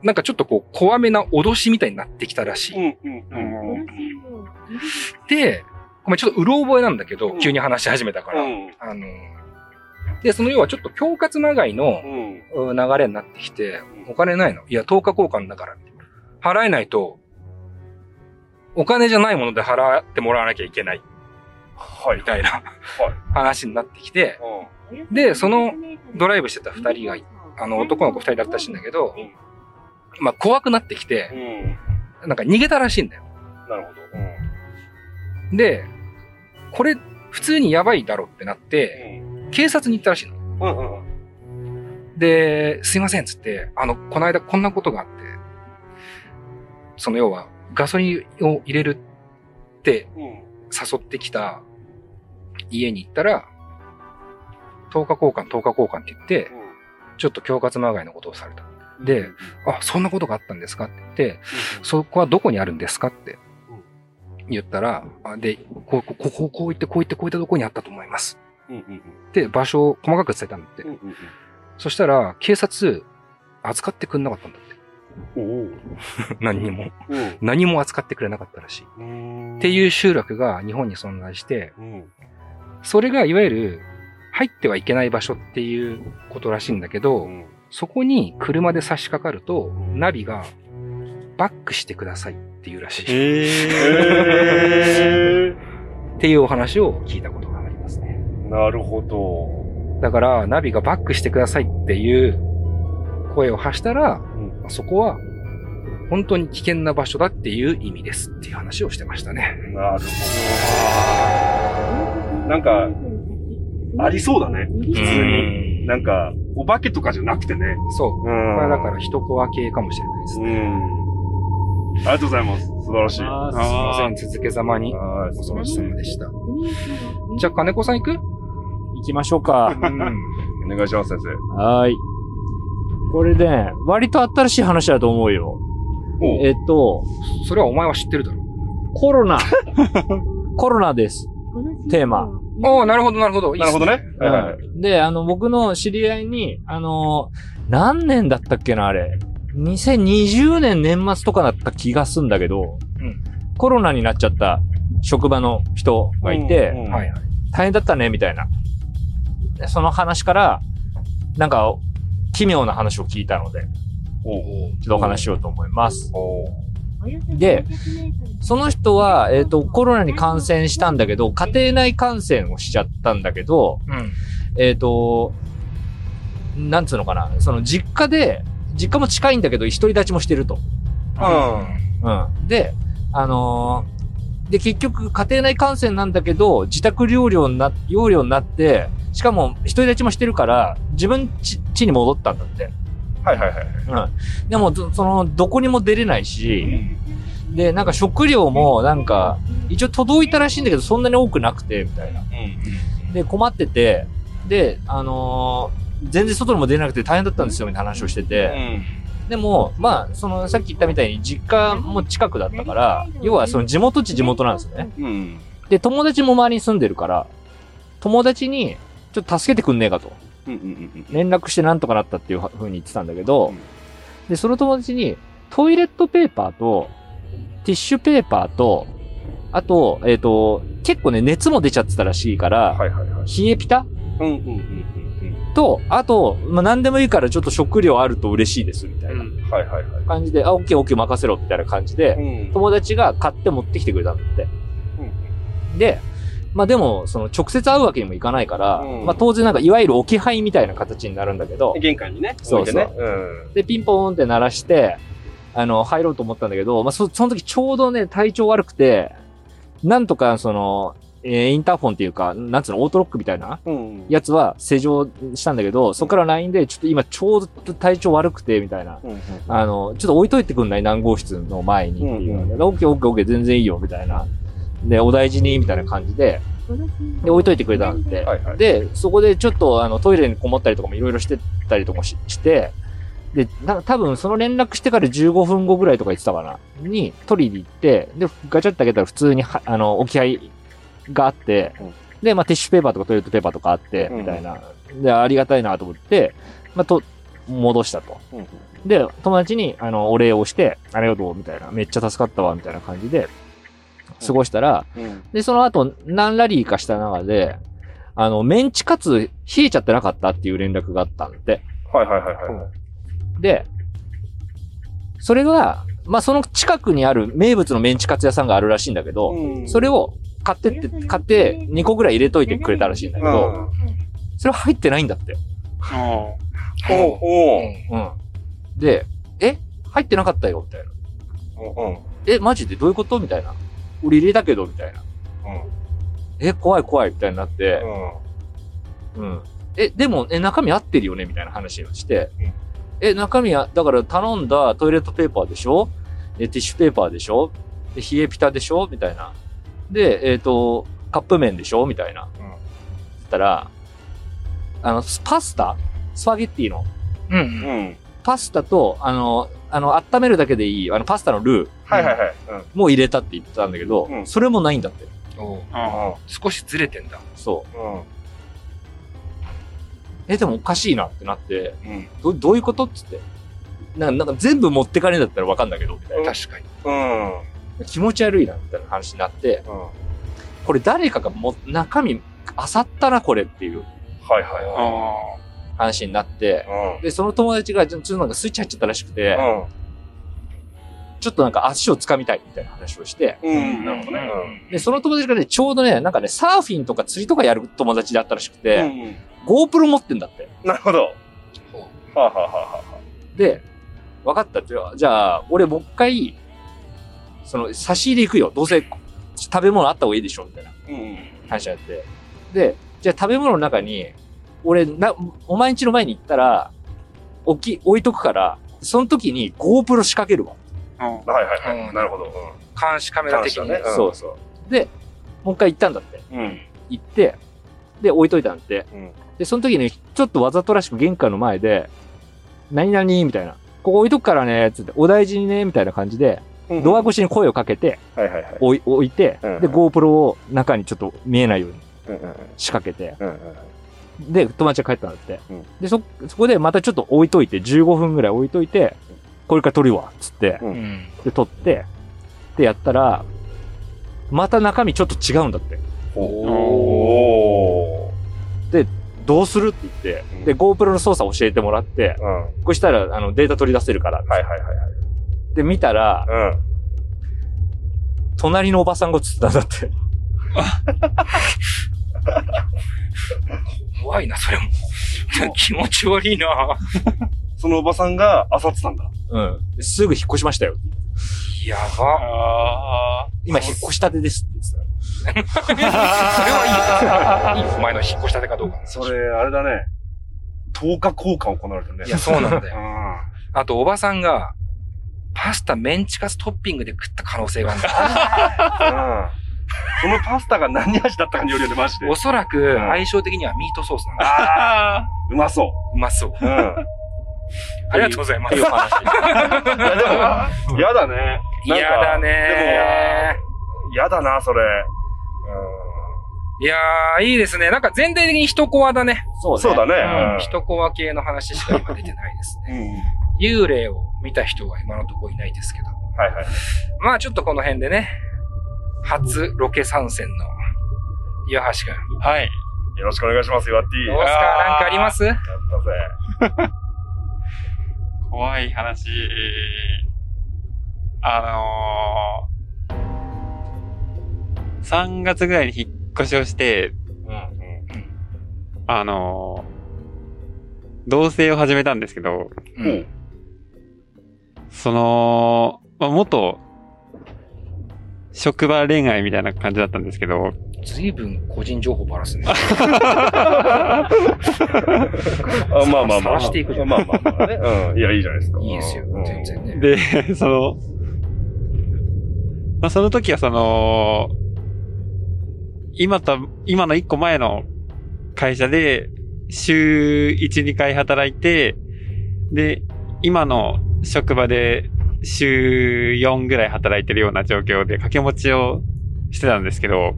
なんかちょっとこう、怖めな脅しみたいになってきたらしい。うん。うん。うん。で、ごめん、ちょっとうろ覚えなんだけど、うん急に話し始めたから。うん。あのーで、その要はちょっと恐喝まがいの流れになってきて、お金ないの？いや、10日交換だから。払えないと、お金じゃないもので払ってもらわなきゃいけない、はいみ。たいな話になってきて、うで、そのドライブしてた二人がい、あの男の子二人だったらしいんだけど、まあ怖くなってきて、ん。うん。なんか逃げたらしいんだよ。なるほど。うん。で、これ普通にやばいだろってなって、警察に行ったらしいの。うん。うん。うん。で、すいませんっつって、あの、この間こんなことがあって、その要はガソリンを入れるってうん。誘ってきた家に行ったら、10日交換、10日交換って言って、ちょっと恐喝まがいのことをされた。で、あ、そんなことがあったんですかって言って、そこはどこにあるんですかって言ったら、あで、こう、こう、こう、こう言って、こう言って、こういったとこにあったと思います。で、場所を細かく伝えたんだってう。ん。そしたら、警察、扱ってくんなかったんだって。うん。何にも。うん。何も扱ってくれなかったらしい。うん。っていう集落が日本に存在して、うん。それがいわゆる、入ってはいけない場所っていうことらしいんだけど、うん。そこに車で差し掛かると、ナビが、バックしてくださいっていうらしい。へっていうお話を聞いたことが。なるほど。だから、ナビがバックしてくださいっていう声を発したら、うん。そこは本当に危険な場所だっていう意味ですっていう話をしてましたね。なるほど。なんか、ありそうだね。普通に。なんか、お化けとかじゃなくてね。そう。うん。これはだから人コア系かもしれないですね。うん。ありがとうございます。素晴らしい。あーすいません、続けざまに。はい。お粗末様でした。じゃあ、金子さん行く？行きましょうか。お願いします、先生。はーい。これね、割と新しい話だと思うよ。おえっと、それはお前は知ってるだろ。コロナ。コロナです。テーマ。おおなるほど、なるほど。なるほどね。で、あの、僕の知り合いに、あの、何年だったっけな、あれ。2020年年末とかだった気がすんだけど、うんコロナになっちゃった職場の人がいて。大変だったね、みたいな。でその話から、なんか、奇妙な話を聞いたので、おうちょっとお話ししようと思います。で、その人は、えっ、と、コロナに感染したんだけど、家庭内感染をしちゃったんだけど、うん。えっ、と、なんつうのかな、その実家で、実家も近いんだけど、独り立ちもしてると。うん。で、あのーで、結局、家庭内感染なんだけど、自宅療養にな、療養になって、しかも、独り立ちもしてるから、自分ち、家に戻ったんだって。はいはいはい。うん。でも、どその、どこにも出れないし、で、なんか食料もなんか、一応届いたらしいんだけど、そんなに多くなくて、みたいな。で、困ってて、で、あのー全然外にも出れなくて大変だったんですよ、みたいな話をしてて。でも、まあ、その、さっき言ったみたいに実家も近くだったから、要はその地元地地元なんですよね。うん。で、友達も周りに住んでるから、友達に、ちょっと助けてくんねえかと。うんうんうん連絡してなんとかなったっていうふうに言ってたんだけど、うんで、その友達に、トイレットペーパーと、ティッシュペーパーと、あと、えっ、と、結構ね、熱も出ちゃってたらしいから、はいはいはい。冷えピタ？うんうんうんうんと、あと、まあ、何でもいいからちょっと食料あると嬉しいです、みたいなうん。はいはいはい。感じで、あ、オッケーオッケー任せろ、みたいな感じで、うん友達が買って持ってきてくれたんだって。で、まあでも、その直接会うわけにもいかないから、うんまあ当然なんかいわゆる置き配みたいな形になるんだけど、玄関にね。そうそう置いてね。うん。で、ピンポーンって鳴らして、あの、入ろうと思ったんだけど、まあそ、その時ちょうどね、体調悪くて、なんとかその、えーインターフォンっていうか、なんつうの、オートロックみたいなうん。やつは施錠したんだけど、そこから LINE で、ちょっと今ちょうど体調悪くて、みたいな。うんうんあの、ちょっと置いといてくんない何号室の前にっていううんオッケーオッケーオッケー全然いいよ、みたいな。で、お大事に、みたいな感じで、で、置いといてくれたんで、はいはい。で、そこでちょっとあのトイレにこもったりとかもいろいろしてたりとかしして、で、な多分その連絡してから15分後ぐらいとか言ってたかな、に取りに行って、で、ガチャって開けたら普通には、あの、置き配があって、うんで、まあティッシュペーパーとかトイレットペーパーとかあって、うんみたいな。で、ありがたいなと思って、まあと、戻したと。うんで、友達に、あの、お礼をして、ありがとう、みたいな。めっちゃ助かったわ、みたいな感じで、過ごしたら、うんで、その後、何ラリーかした中で、あの、メンチカツ冷えちゃってなかったっていう連絡があったんで。はいはいはいはい。で、それが、まあ、その近くにある名物のメンチカツ屋さんがあるらしいんだけど、うんそれを買ってって、買って2個ぐらい入れといてくれたらしいんだけど、それは入ってないんだって。おうおううん。で、え入ってなかったよみたいな。うんうんえ、マジでどういうこと？みたいな。俺入れたけど、みたいな。え、怖い怖いみたいになって、うん。え、でも、え、中身合ってるよねみたいな話をして、うんえ、中身は、だから頼んだトイレットペーパーでしょ？え、ティッシュペーパーでしょ？で、冷えピタでしょ？みたいな。で、えっ、と、カップ麺でしょ？みたいな。うんつったら、あの、スパスタ？スパゲッティの。うん。うん。パスタと、あの、あの、温めるだけでいい、あの、パスタのルーはいはいはい。うんも入れたって言ってたんだけど、うんそれもないんだって。少しずれてんだ。そう。うんえ、でもおかしいなってなって、うんどどういうことっつって。なんか、なんか全部持ってかねえんだったらわかんだけど、みたいな。確かに。うん気持ち悪いな、みたいな話になって、うんこれ誰かがも、中身、漁ったな、これっていうはいはいは話になって、い。うんで、その友達が、ちょっとなんかスイッチ入っちゃったらしくて、うんちょっとなんか足を掴みたいみたいな話をして、うん。なるほどね。で、その友達がね、ちょうどね、なんかね、サーフィンとか釣りとかやる友達だったらしくうて、ん。GoPro 持ってんだって。なるほど。はあはあはあはで、分かったって、じゃあ、俺もう一回、その、差し入れ行くよ。どうせ、食べ物あった方がいいでしょみたいなあ。うん。話になって。で、じゃあ食べ物の中に、俺、な、お前ん家の前に行ったら、置き、置いとくから、その時に GoPro 仕掛けるわ。はいはいはい。うんなるほど。監視カメラ的にねそうそう。で、もう一回行ったんだって。うん。行って、で、置いといたんだって。うんで、その時に、ちょっとわざとらしく玄関の前で、何々みたいな。ここ置いとくからね、つって、お大事にね、みたいな感じで、うん。ドア越しに声をかけて、はいはいはい。置い置いて、うんで、GoPro を中にちょっと見えないようにうんうん仕掛けて、うんうんで、友達が帰ったんだって。うんで、そ、そこでまたちょっと置いといて、15分ぐらい置いといて、これから撮るわ、つって、うんうん。で、撮って、で、やったら、また中身ちょっと違うんだって。おどうするって言って、うんで、GoPro の操作教えてもらって、ー。うん。はこうしたら、あの、データ取り出せるから。いはいはいはい。で、見たら、うん。隣のおばさんが映ってたんだって。怖いな、それも。気持ち悪いな。そのおばさんが漁ってたんだ。うん。ですぐ引っ越しましたよ。やば。今、引っ越したてですって言ってた。それはいい。いいお前の引っ越したてかどうか。それ、あれだね。10日交換行われてるね。いや、そうなんだよ。うん。あと、おばさんが、パスタメンチカツトッピングで食った可能性があるんだ。うん。そのパスタが何味だったかによるよね、マジで。おそらく相性的にはミートソースなんだ。ああ、うまそうまそう。う。うん。ありがとうございます。いや、でも、やだね。嫌だねでも、やだな、それ。いやー、いいですね。なんか全体的に一コアだね。そうだね。うん。一コア系の話しか今出てないですね。うん。幽霊を見た人は今のところいないですけど。はいはい。まあちょっとこの辺でね、初ロケ参戦の岩橋くん。はい。よろしくお願いします、岩 T。どうすか？なんかあります？やったぜ。怖い話。あのー、3月ぐらいに引っ越しをして、あのー、同棲を始めたんですけど、うん。その、まあ、元、職場恋愛みたいな感じだったんですけど、随分個人情報ばらすね。あまあまあまあ。晒していくじゃんまあまあまあね。うん。いや、いいじゃないですか。いいですようん、全然ね。で、その、まあ、その時はその、今と、今の一個前の会社で、週1、2回働いて、で、今の職場で週4ぐらい働いてるような状況で掛け持ちをしてたんですけど、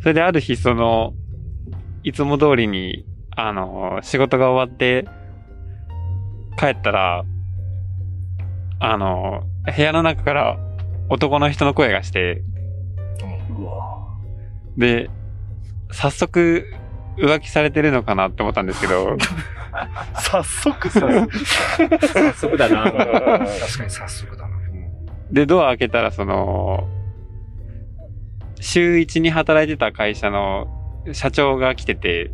それである日その、いつも通りに、あの、仕事が終わって、帰ったら、あの、部屋の中から男の人の声がして、で、早速浮気されてるのかなって思ったんですけど、早速早速だな。確かに早速だな。で、ドア開けたらその、週1に働いてた会社の社長が来てて、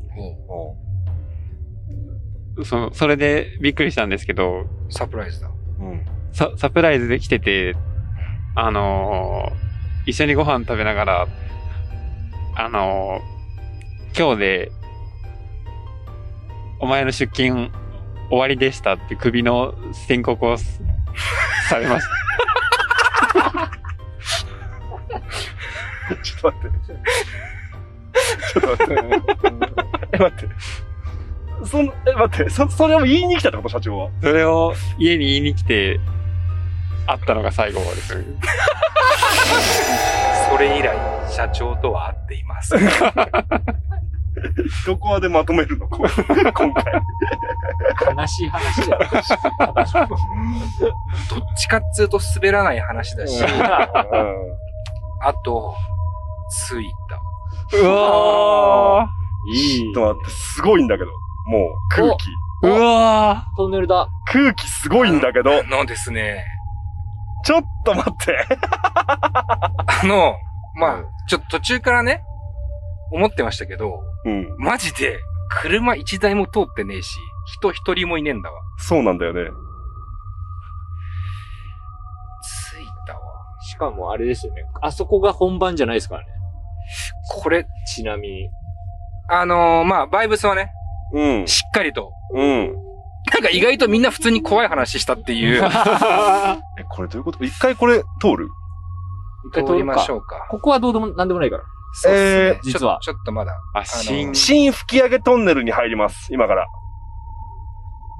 その、それでびっくりしたんですけど、サプライズだ。うん。ササプライズで来てて、あのー一緒にご飯食べながら、あのー今日で、お前の出勤終わりでしたって首の宣告をすされました。ちょっと待って。ちょっと待って。え、待って。その、え、待って。そ、それを言いに来たってこと社長は？それを家に言いに来て、会ったのが最後ですね。それ以来、社長とは会っています。どこまでまとめるの？こ 今回。悲しい話だよ。どっちかっつうと滑らない話だし、あと、ついた。うわいいちょっ。と待って、すごいんだけど。もう、空気。ーうわトンネルだ。空気すごいんだけど、のですね、ちょっと待って。あの、まあ、ちょっと途中からね、思ってましたけど、うん。マジで、車一台も通ってねえし、人一人もいねえんだわ。そうなんだよね。ついたわ。しかもあれですよね。あそこが本番じゃないですからね。これ、ちなみに。あのーまあ、バイブスはね、うん。しっかりと、うん。なんか意外とみんな普通に怖い話したっていう、え、これどういうこと？一回これ通る？一回通りま。しょうか。ここはどうでも、なんでもないから。そうっすねえー実はちょちょっとまだ、あ、新、新吹き上げトンネルに入ります。今から。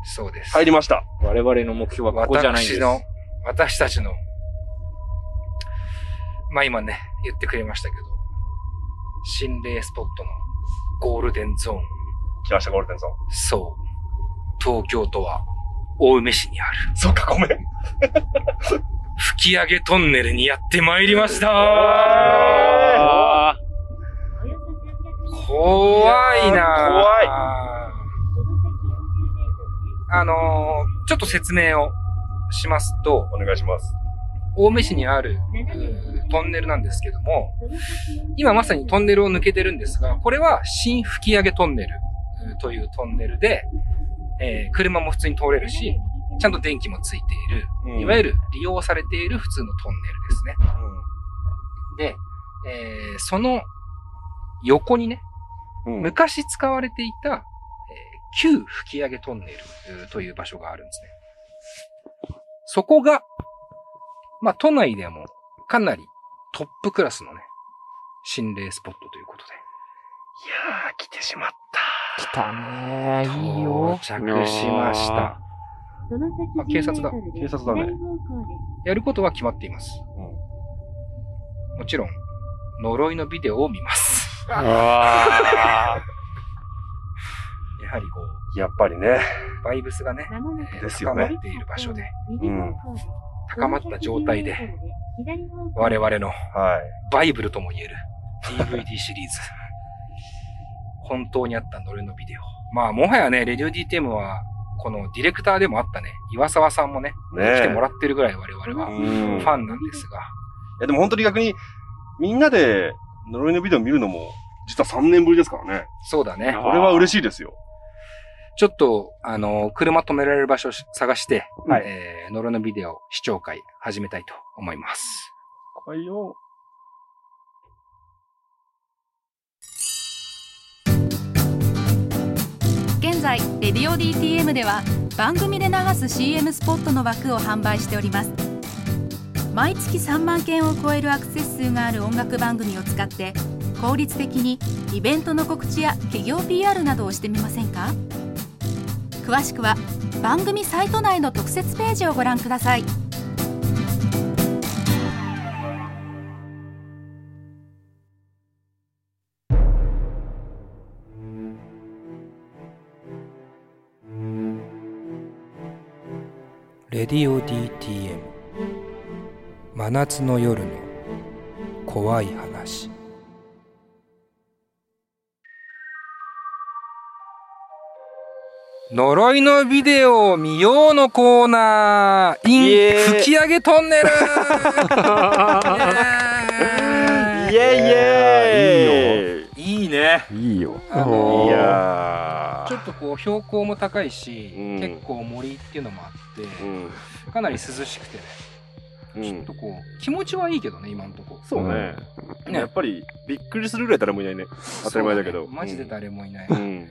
そうです。入りました。我々の目標はここじゃないんです。私の、私たちの、まあ今ね、言ってくれましたけど、心霊スポットのゴールデンゾーン。来ました、ゴールデンゾーン。そう。東京都は青梅市にあるそっか、ごめん。吹き上げトンネルにやってまいりましたあ怖いなぁ怖いあのーちょっと説明をしますと、お願いします。青梅市にあるトンネルなんですけども、今まさにトンネルを抜けてるんですが、これは新吹き上げトンネルというトンネルで、えー車も普通に通れるし、ちゃんと電気もついている、うんいわゆる利用されている普通のトンネルですね。で、えーその横にね、うん。昔使われていた、えー旧吹き上げトンネルという場所があるんですね。そこが、まあ、都内でもかなりトップクラスのね、心霊スポットということで。いやー、来てしまった。来たねー。いいよ。到着しました。あ警察だ。警察だね。やることは決まっています。もちろん、呪いのビデオを見ます。やはりこう、やっぱりね。バイブスがね、えーですよね高まっている場所で、うん。高まった状態で、我々のはい。バイブルとも言える DVD シリーズ。本当にあった呪いのビデオ。まあ、もはやね、レディオ DTM は、このディレクターでもあったね、岩沢さんもね、ね来てもらってるぐらい我々はうん。ファンなんですが、いや、でも本当に逆に、みんなで呪いのビデオ見るのも、実は3年ぶりですからね。そうだね。これは嬉しいですよ。ちょっと、あの、車止められる場所を探して、はいえー、呪いのビデオ視聴会始めたいと思います。はいよ。現在レディオ DTM では番組で流す CM スポットの枠を販売しております毎月3万件を超えるアクセス数がある音楽番組を使って効率的にイベントの告知や企業 PR などをしてみませんか？詳しくは番組サイト内の特設ページをご覧ください。レディオ DTM 真夏の夜の怖い話。呪いのビデオを見ようのコーナー。in 吹き上げトンネル。イェイ。イェイ。いいね。いいよ。あのいやちょっとこう標高も高いし、うん。結構森っていうのもあって、うん。かなり涼しくてね、うん。ちょっと。こう気持ちはいいけどね今のとこ。そうね。ねやっぱり、びっくりするぐらい誰もいないね。当たり前だけど。ねマジで誰もいない、うん。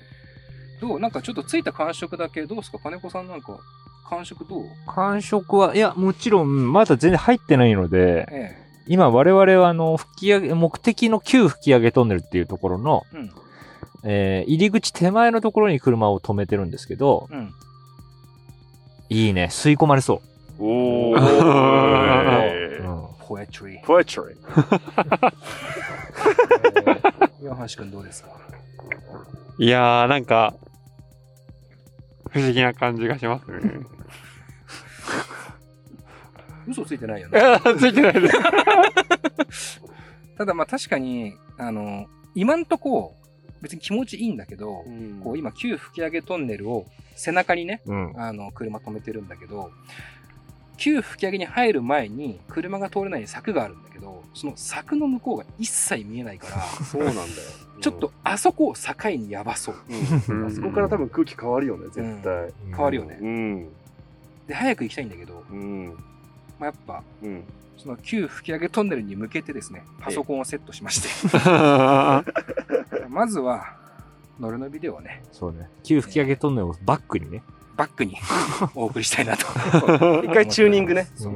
どう？なんかちょっとついた感触だけどうですか？金子さんなんか感触どう？感触は、いや、もちろん、まだ全然入ってないので、え今我々はあの、吹き上げ、目的の旧吹き上げトンネルっていうところの、えうん。えー入り口手前のところに車を止めてるんですけど、うん。いいね、吸い込まれそおう。ー。うんポエトリーポエトリー。岩橋君どうですか？ーいやー、なんか、不思議な感じがしますね。嘘ついてないよね ついてないです。ただまあ確かにあの今んとこ別に気持ちいいんだけど、こう今旧吹き上げトンネルを背中にねうん。あの車止めてるんだけど旧吹き上げに入る前に車が通れない柵があるんだけどその柵の向こうが一切見えないからそうなんだよ。ちょっとあそこを境にやばそううん、あそこから多分空気変わるよね、絶対。変わるよねうん。で早く行きたいんだけど、うん。まあ、やっぱうん。その旧吹き上げトンネルに向けてですねパソコンをセットしまして まずはノルのビデオをねそうね。旧吹き上げトンネルをバックにね。バックに お送りしたいなと 一回チューニングね。そう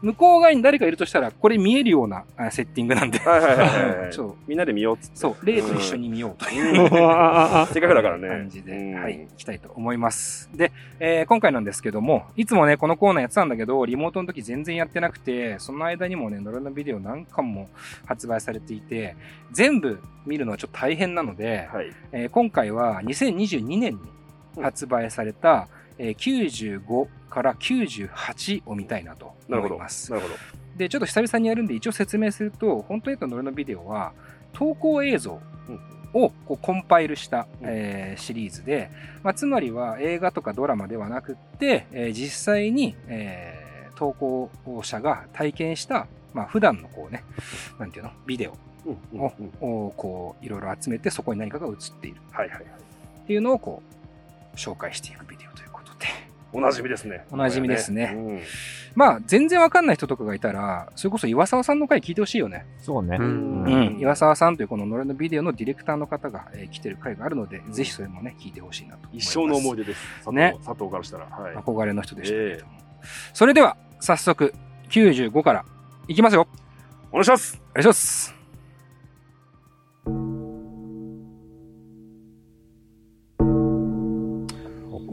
向こう側に誰かいるとしたらこれ見えるようなあセッティングなんではいはいはいはい。そうみんなで見ようっつって。そう霊と一緒に見ようというせっかくだからね。感じで、うんはい、いきたいと思います。で、えー今回なんですけども、いつもね、このコーナーやってたんだけど、リモートの時全然やってなくて、その間にもね、ノルのビデオ何巻も発売されていて、全部見るのはちょっと大変なので、はい。えー今回は2022年に発売された、えー95から98を見たいなと。思います。なるほど。で、ちょっと久々にやるんで一応説明すると、本当に言うとノルのビデオは、投稿映像をこうコンパイルした、うんえーシリーズで、まあ、つまりは映画とかドラマではなくって、えー実際に、えー投稿者が体験した、まあ、普段のこうね、なんていうの、ビデオうんうんを、うんをこういろいろ集めてそこに何かが映っているはいはいはい。っていうのをこう紹介していくおなじみですね。おなじみですねうんまあ、全然わかんない人とかがいたら、それこそ岩沢さんの回聞いてほしいよね。そうね。うんうん、岩沢さんというこのノレのビデオのディレクターの方が、えー来てる回があるので、ぜひそれもね、聞いてほしいなと思います。一生の思い出です。佐藤ね佐藤からしたら。はい。憧れの人でしたけれども。それでは、早速、95からいきますよ。お願いします。お願いします。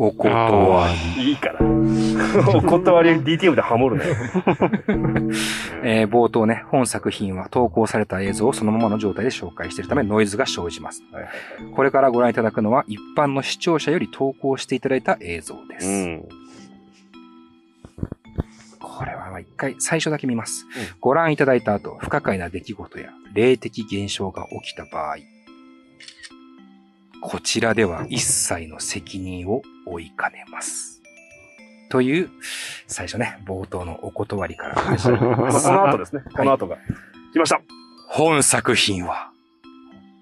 お断り。いいから。お断り DTM でハモるね。えー冒頭ね、本作品は投稿された映像をそのままの状態で紹介しているためノイズが生じます。はいはいこれからご覧いただくのは一般の視聴者より投稿していただいた映像です。うん。これはまあ一回最初だけ見ます。うんご覧いただいた後、不可解な出来事や霊的現象が起きた場合、こちらでは一切の責任を負いかねます。という、最初ね、冒頭のお断りから始まりままあす。この後ですね。この後が。来ました。本作品は、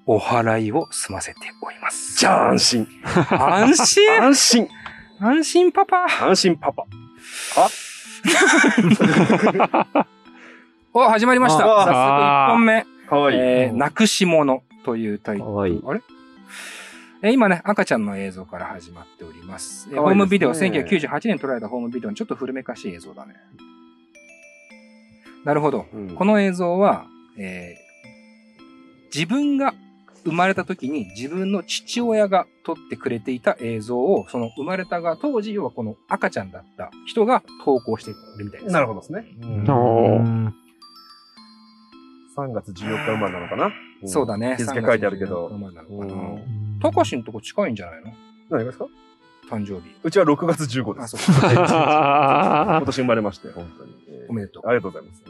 お払いを済ませております。じゃあ安心。安心？安心。安心パパ安心パパ。お、始まりました。あ早速1本目。かわいい。えー、なくし物というタイトル。かわいい。あれ？えー今ね、赤ちゃんの映像から始まっております。いいですねホームビデオ、1998年に撮られたホームビデオにちょっと古めかしい映像だね。なるほど。うんこの映像は、えー自分が生まれた時に自分の父親が撮ってくれていた映像を、その生まれたが当時、要はこの赤ちゃんだった人が投稿してるみたいです。なるほどですね。うん3月14日生まれなのかな？そうだね。日付書いてあるけど3月14日生まれなのかなうんたかしんとこ近いんじゃないの？何がですか？誕生日。うちは6月15であ、す。今年生まれまして、本当に。えーおめでとうありがとうございます。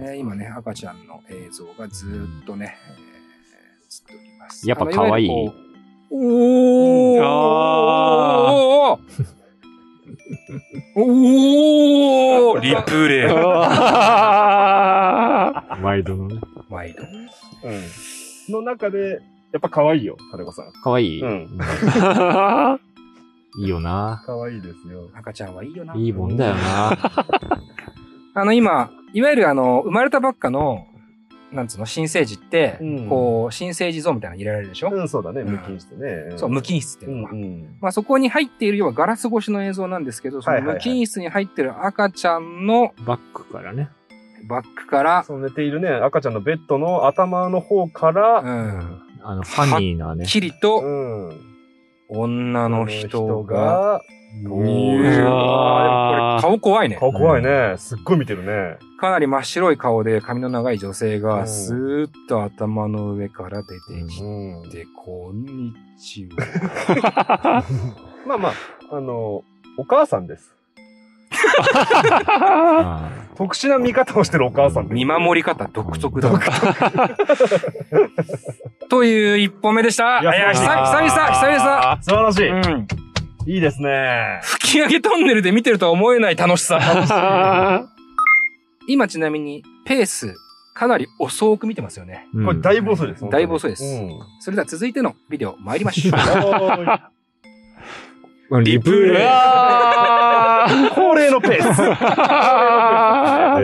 え ー今ね、赤ちゃんの映像がずーっとね、えー映っております。やっぱ可愛いあのわゆるこうおーあおーリプレイ。毎度のね。毎度。うん。の中で、やっぱ可愛いよ、金子さん。かわい？い。うん いいよな。可愛いですよ。赤ちゃんはいいよな。いいもんだよな。あの、今、いわゆるあの、生まれたばっかの、なんつうの、新生児って、うんこう、新生児ゾーンみたいなの入れられるでしょ、うん、そうだね、うん無菌室ね。そう、無菌室っていううんのが。うん。まあそこに入っている要はガラス越しの映像なんですけど、そのはいはいはい無菌室に入ってる赤ちゃんのバックからね。バックから、そう寝ているね、赤ちゃんのベッドの頭の方から、うん、あの、ファニーなね。きりとうん。女の人が。うあーでもあーこれ顔怖いね。顔怖いね。すっごい見てるね。かなり真っ白い顔で髪の長い女性うんがスーッと頭の上から出てきうん。て、こんにちは。まあまあ、あの、お母さんです。あ 特殊な見方をしてるお母さん。見守り方独特だな。という一歩目でした。いいやや、久々、久々、素晴らしい。いいですね。吹き上げトンネルで見てるとは思えない楽しさ。今ちなみに、ペース、かなり遅く見てますよね。ーこれだいぶ遅いです。だいぶ遅いですうん。それでは続いてのビデオ参りましょう。うんリプレイ。あ恒例のペース。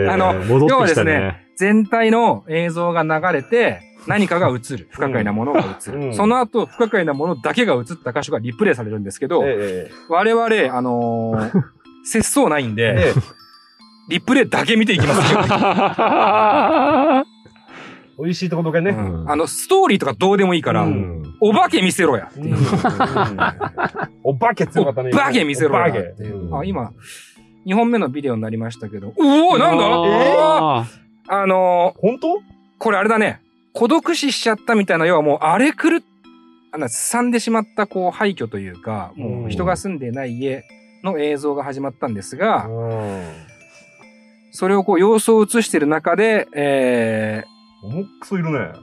あの戻ってきた要はですね。全体の映像が流れて、何かが映る。不可解なものが映る。うんその後、不可解なものだけが映った箇所がリプレイされるんですけど、え我々、あのー、節操ないんえで、ええリプレイだけ見ていきますよ。美味しいところだけね。うん。あの、ストーリーとかどうでもいいから、うん。お化け見せろや。っていう。お化け強かったね。お化け見せろよお化け。っていううん。あ、今、2本目のビデオになりましたけど、おおなんだ？ああのー本当？これあれだね。孤独死しちゃったみたいな、要はもう荒れ狂っ、あの、すさんでしまった、こう、廃墟というか、もう人が住んでいない家の映像が始まったんですが、うん。それをこう、様子を映している中で、えー、重くそいるね。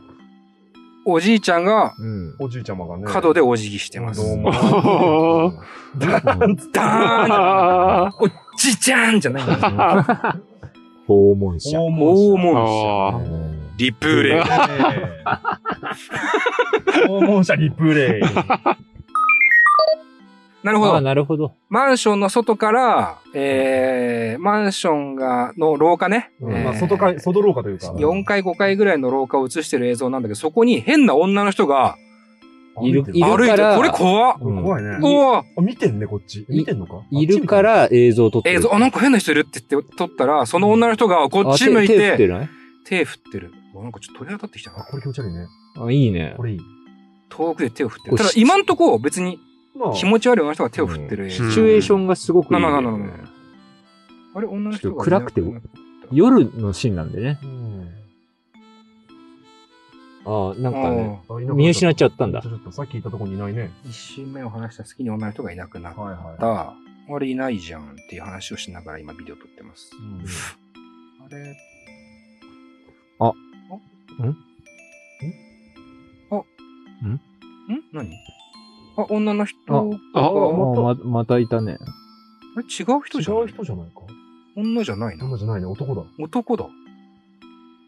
おじいちゃんがうん。おじいちゃまがね。角でお辞儀してます。どうも。ダーンあおじいちゃんじゃないんだよ。訪問者。訪訪問あ者。リプレイ。訪問者リプレイ。ああ、なるほど。なるほど。マンションの外から、えー、マンションが、の廊下ね。うんえーまあ外か、外廊下というか。4階5階ぐらいの廊下を映してる映像なんだけど、そこに変な女の人が、いる、い歩いて、るから、これ怖っ。うん怖いね。お見てんね、こっち。見てんのか？いるか、ら映像を撮ってる。映像、あ、なんか変な人いるって言って撮ったら、その女の人がこっちあ向い手手振ってて、ない手振ってる。なんかちょっと鳥肌立ってきたあ、な。これ気持ち悪いね。あ、いいねこ。れいい。遠くで手を振ってる。ただ今んとこ別にまあ、気持ち悪い女の人が手を振ってる映像。シチュエーションがすごくいい、ね。ななあれ、女の人が暗くて夜のシーンなんでね。うん。ああ、なんかね、見失っちゃったんだちょっとさっき言ったとこにいないね。一瞬目を離した隙に女の人がいなくなっはいはい。た。あれいないじゃんっていう話をしながら今ビデオ撮ってます。うんあれあんん？あん？ん？何？あ、女の人あがああままたいたね。あれ違う人じゃな違いう人じゃないか？女じゃないな。女じゃないね、男だ。男だ。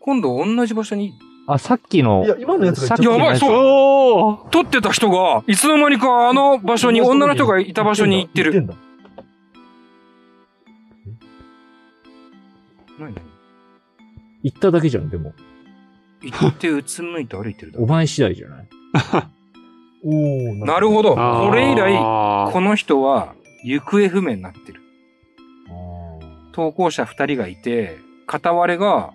今度同じ場所にあ、さっきの。いや今のやつがさっきのやばいそう撮ってた人が、いつの間にかあの場所に、女の人がいた場所に行ってる。行ってんだ。何？何？行っただけじゃん、でも。行ってうつむいて歩いてるだお前次第じゃない？なるほど。これ以来、この人は行方不明になってる。投稿者二人がいて、片割れが、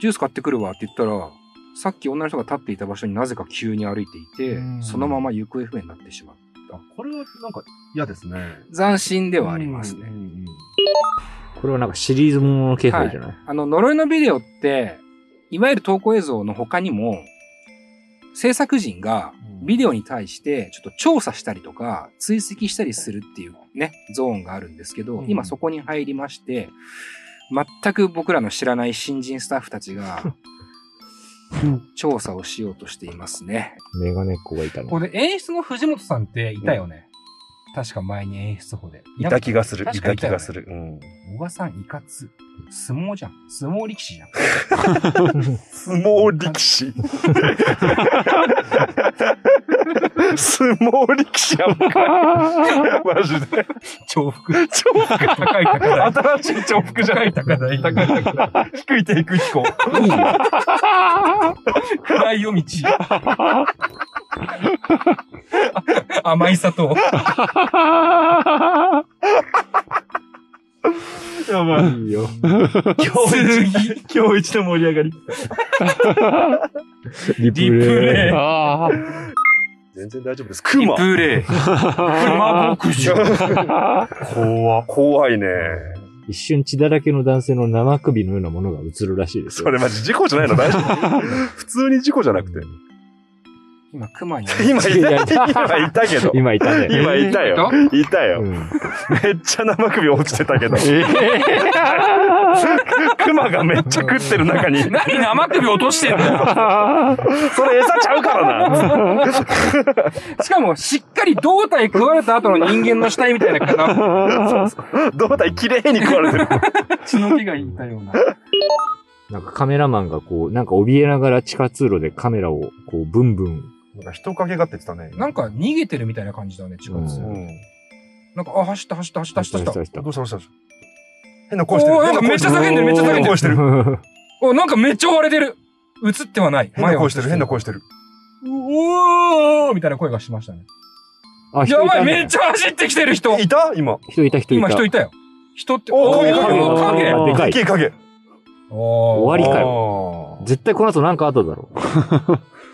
ジュース買ってくるわって言ったら、さっき女の人が立っていた場所になぜか急に歩いていてう、んそのまま行方不明になってしまう。あ、これはなんか嫌ですね。斬新ではありますね。これはなんかシリーズものの気配じゃない、あの、呪いのビデオって、いわゆる投稿映像の他にも、制作陣がビデオに対してちょっと調査したりとか追跡したりするっていうね、ゾーンがあるんですけど、うん今そこに入りまして、全く僕らの知らない新人スタッフたちが、調査をしようとしていますね。メガネっ子がいたの。これ演出の藤本さんっていたよね。確か前に演出法で。いた気がする。いた気がする。うん。小川さんいかつ。相撲じゃん。相撲力士じゃん。相撲力士。相撲力士やんか。マジで。重複。重複。高い高台。新しい重複じゃない。高い高台。高い高台。低い低空飛行。暗い夜道。甘い砂糖。やばい。いいよ。今日一、今日一の盛り上がり。リリプレイ。ああ。全然大丈夫です。リ熊。プレイ。熊牧場。怖怖いね。一瞬血だらけの男性の生首のようなものが映るらしいですよ。それマジ事故じゃないの？大丈夫？普通に事故じゃなくて。今、熊に。今いた、今いたけど。今いたね。今いたよ。いたよ。うん。めっちゃ生首落ちてたけど。え 熊がめっちゃ食ってる中に。何生首落としてんの それ餌ちゃうからな。しかも、しっかり胴体食われた後の人間の死体みたいな方、胴体綺麗に食われてる。血の気がいたような。なんかカメラマンがこう、なんか怯えながら地下通路でカメラをこう、ブンブン。なんか人影がって言ってたね。なんか逃げてるみたいな感じだね、近くうんうん。なんか、あ、走った走った走った走った走った。どうしたどうしたどうした？変な声してる。なんかめっちゃ叫んでるめっちゃ叫んでる声してる。お、なんかめっちゃ追われてる。映ってはない。変な声してる。変な声。声してる。うおーみたいな声がしましたね。あ、やばい、めっちゃ走ってきてる人。いた？今。人いた人いた。今人いたよ。人って、おー影影影。あでかい影。終わりかよ。よ。絶対この後なんかあっただろう。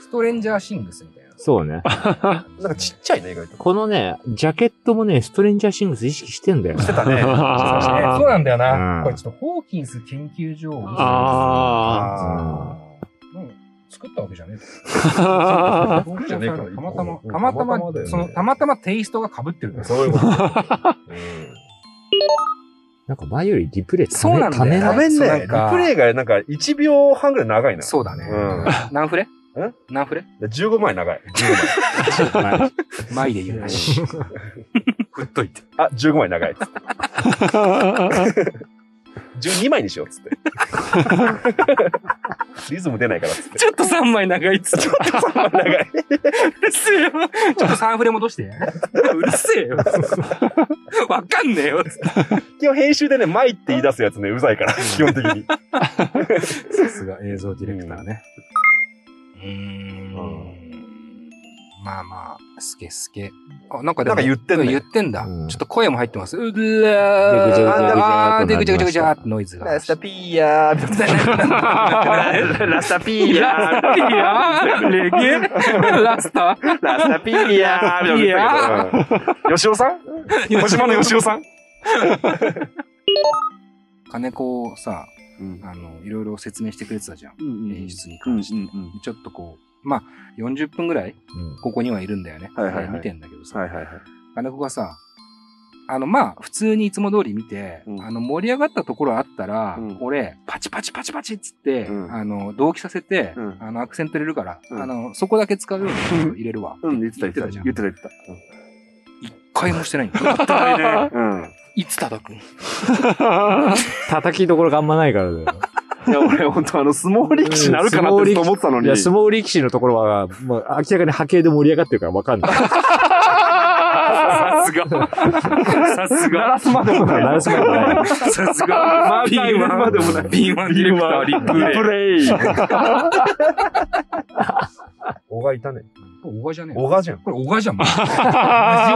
ストレンジャーシングスみたいな。そうね。なんかちっちゃいね、意外と。このね、ジャケットもね、ストレンジャーシングス意識してんだよ。してたね。そうなんだような。んこれちょっとホーキンス研究所をあうん作ったわけじゃねえあ。じゃねえから、たまたま、うんたまたまその、たまたまテイストが被ってる。そういうこと。なんか前よりリプレイそうなんだよためんね。リプレイがなんか1秒半ぐらい長いな。そうだねうん。何フレ？何フレ？で15枚長い。15枚。前で言うなし。振っといて。あ、15枚長いっつって。12枚にしようっつって。リズム出ないからっつって。ちょっと3枚長いっつって。長い。うるせえよ。ちょっと3フレ戻して。うるせえよ。わかんねえよ。基本編集でね、枚って言い出すやつね、うざいから、基本的に。さすが映像ディレクターね。うーん。まあまあ、すけすけ。あ、なんかなんか言ってんね言ってんだ。うんちょっと声も入ってます。うぐらー。でぐちゃぐちゃぐちゃってノイズが。ラスタピーヤー。ラスタピーヤー。レゲエラスタラスタピーヤーみたいな言ってたけど。吉尾さん？小島の吉尾さん？金子をさ、うんあの、いろいろ説明してくれてたじゃん。うん演出に関して。うんうんちょっとこう、まあ、40分ぐらい、うんここにはいるんだよね。はいはいはい見てんだけどさ。はいはいはい。金子がさ、あの、まあ、普通にいつも通り見て、うんあの、盛り上がったところあったら、うん俺、パチパチパチパチっつって、うんあの、同期させて、うんあの、アクセント入れるから、うんあの、そこだけ使うように入れるわ。うん、言ってた言ってた。じゃん言ってた言ってた。一回もしてないんだよ。うん。いつ叩く？ん 叩きどころがあんまないからだよ。いや、俺、本当あの、相撲力士になるかなって思ってたのに。いや、相撲力士のところは、もう明らかに波形で盛り上がってるからわかんない。さすが。さすが。鳴らすまでもない。鳴らすまでもないさすが。マーカー入れるまでもない。ビーマンディレクターリップレイプレイ。小川 いたね。これ、小川じゃねえ小川じゃん。これ、小川 じゃん。マジ小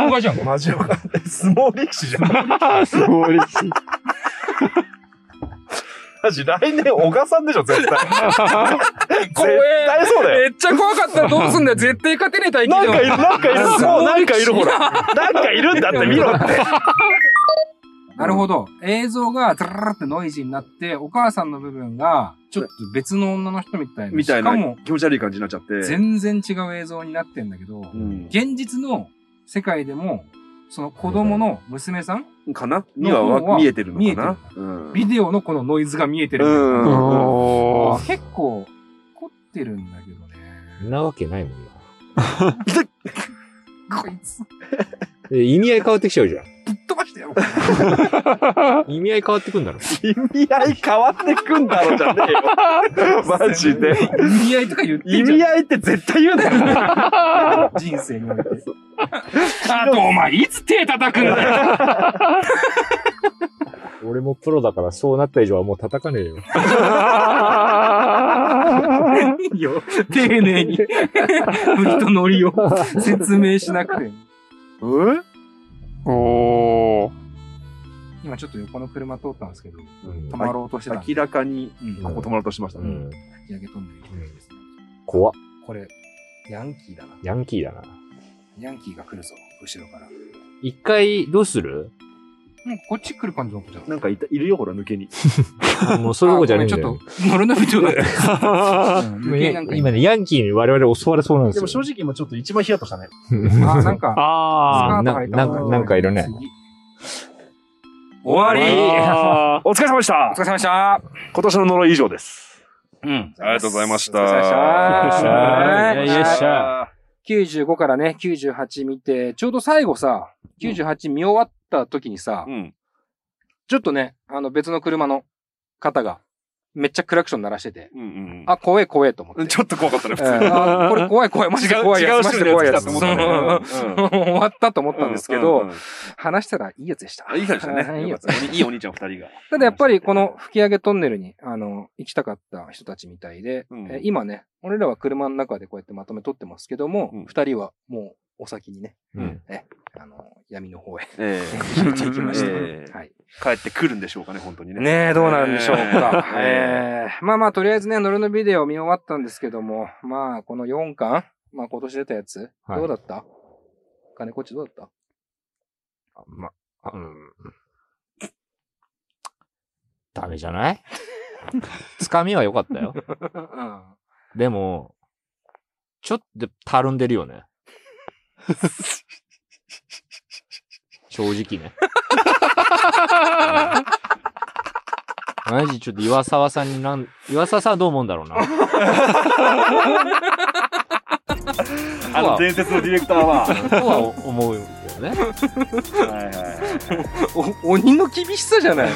川じゃん。マジ小川。相撲力士じゃん。相撲力士。マジ、来年小川さんでしょ、絶対。絶怖え対そうだよ。めっちゃ怖かったらどうすんだよ。絶対勝てねえ大なんかいる、なんかいる。もうなんかいる、ほら。なんかいるんだって、見ろって。なるほど。映像が、トゥルルルってノイジーになって、お母さんの部分が、ちょっと別の女の人みたいな。みたいなしかも、気持ち悪い感じになっちゃって。全然違う映像になってんだけど、うん現実の世界でも、その子供の娘さん、かな？にはわ見えてるのかな？うんビデオのこのノイズが見えてる。結構、凝ってるんだけどね。なわけないもんな。こいつ、え意味合い変わってきちゃうじゃん。飛ばしてや ろう。意味合い変わってくんだろ。意味合い変わってくんだろ、じゃねえよ。マジで。意味合いとか言って意んじゃん味合いって絶対言うなよ。人生において。あと、お前、いつ手叩くんだよ。俺もプロだからそうなった以上はもう叩かねえよ。いいよ。丁寧に、振りとノリを説明しなくても。うんおー。今ちょっと横の車通ったんですけど、うん止まろうとしてた。明らかに、うん。ここ止まろうとしましたね。うん。引き上げ飛んでるですね。怖っ。これ、ヤンキーだな。ヤンキーだな。ヤンキーが来るぞ、後ろから。一回、どうする？うん、こっち来る感じの子じゃん。なんかいた、いるよ、ほら、抜けに。もうそういうとこじゃねえんだよ。あごめちょっと、俺のビデオだった。うん余計なんか今ね、ヤンキーに我々襲われそうなんですよ。でも正直今ちょっと一番ヒヤッとしたね。あ、なんか、あーななんなんかいるね。終わりあお疲れ様でしたお疲れ様でした今年の呪い以上です。うん。ありがとうございました。お疲れ様でしたよいしょはい95からね、98見て、ちょうど最後さ、98見終わった時にさ、うん。ちょっとね、あの別の車の方が、めっちゃクラクション鳴らしてて、うんうん。あ、怖え怖えと思って。ちょっと怖かったね、普え通に。ーあこれ怖い怖い、マジで怖いやつ、違うマジで怖いやつ。終わったと思ったんですけどうんうんうん、話したらいいやつでした。あいい感じでしたね。は いいいやついいお兄ちゃん二人が。ただやっぱりこの吹き上げトンネルに、あの、行きたかった人たちみたいで、うんえー今ね、俺らは車の中でこうやってまとめ撮ってますけどもうん、二、人はもうお先にね、うん。あの、闇の方へえ 行ってきました。ええはい。帰ってくるんでしょうかね、本当にね。ねえ、どうなんでしょうか。ええーまあまあ、とりあえずね、ノルのビデオ見終わったんですけども、まあ、この4巻、まあ今年出たやつ、はいどうだった？金こっちどうだっま、うん。ダメじゃない？つかみは良かったよ。たうん。でも、ちょっとたるんでるよね。正直ね。マジちょっと岩沢さんになん、岩沢さんはどう思うんだろうな。あの伝説のディレクターは。とは思うよね。はいはいはい。お、鬼の厳しさじゃない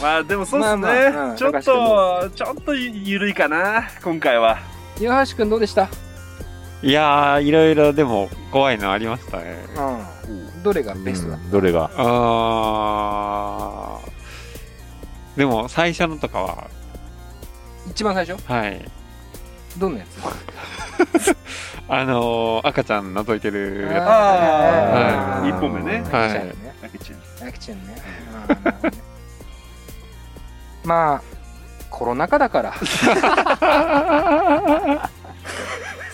まあでもそうっすまあまあうね。んちょっと、ちょっとゆるいかな、今回は。岩橋くんどうでした？いやー、いろいろでも怖いのありましたね。うん。どれがベストだっどれが？あー。でも最初のとかは、た一番最初？はい。どんなやつ？あのー赤ちゃん覗いてるやあはい一本目ねはいアクチュンね。アキちゃんアクチュンね。あーなるほどねまあ、コロナ禍だから。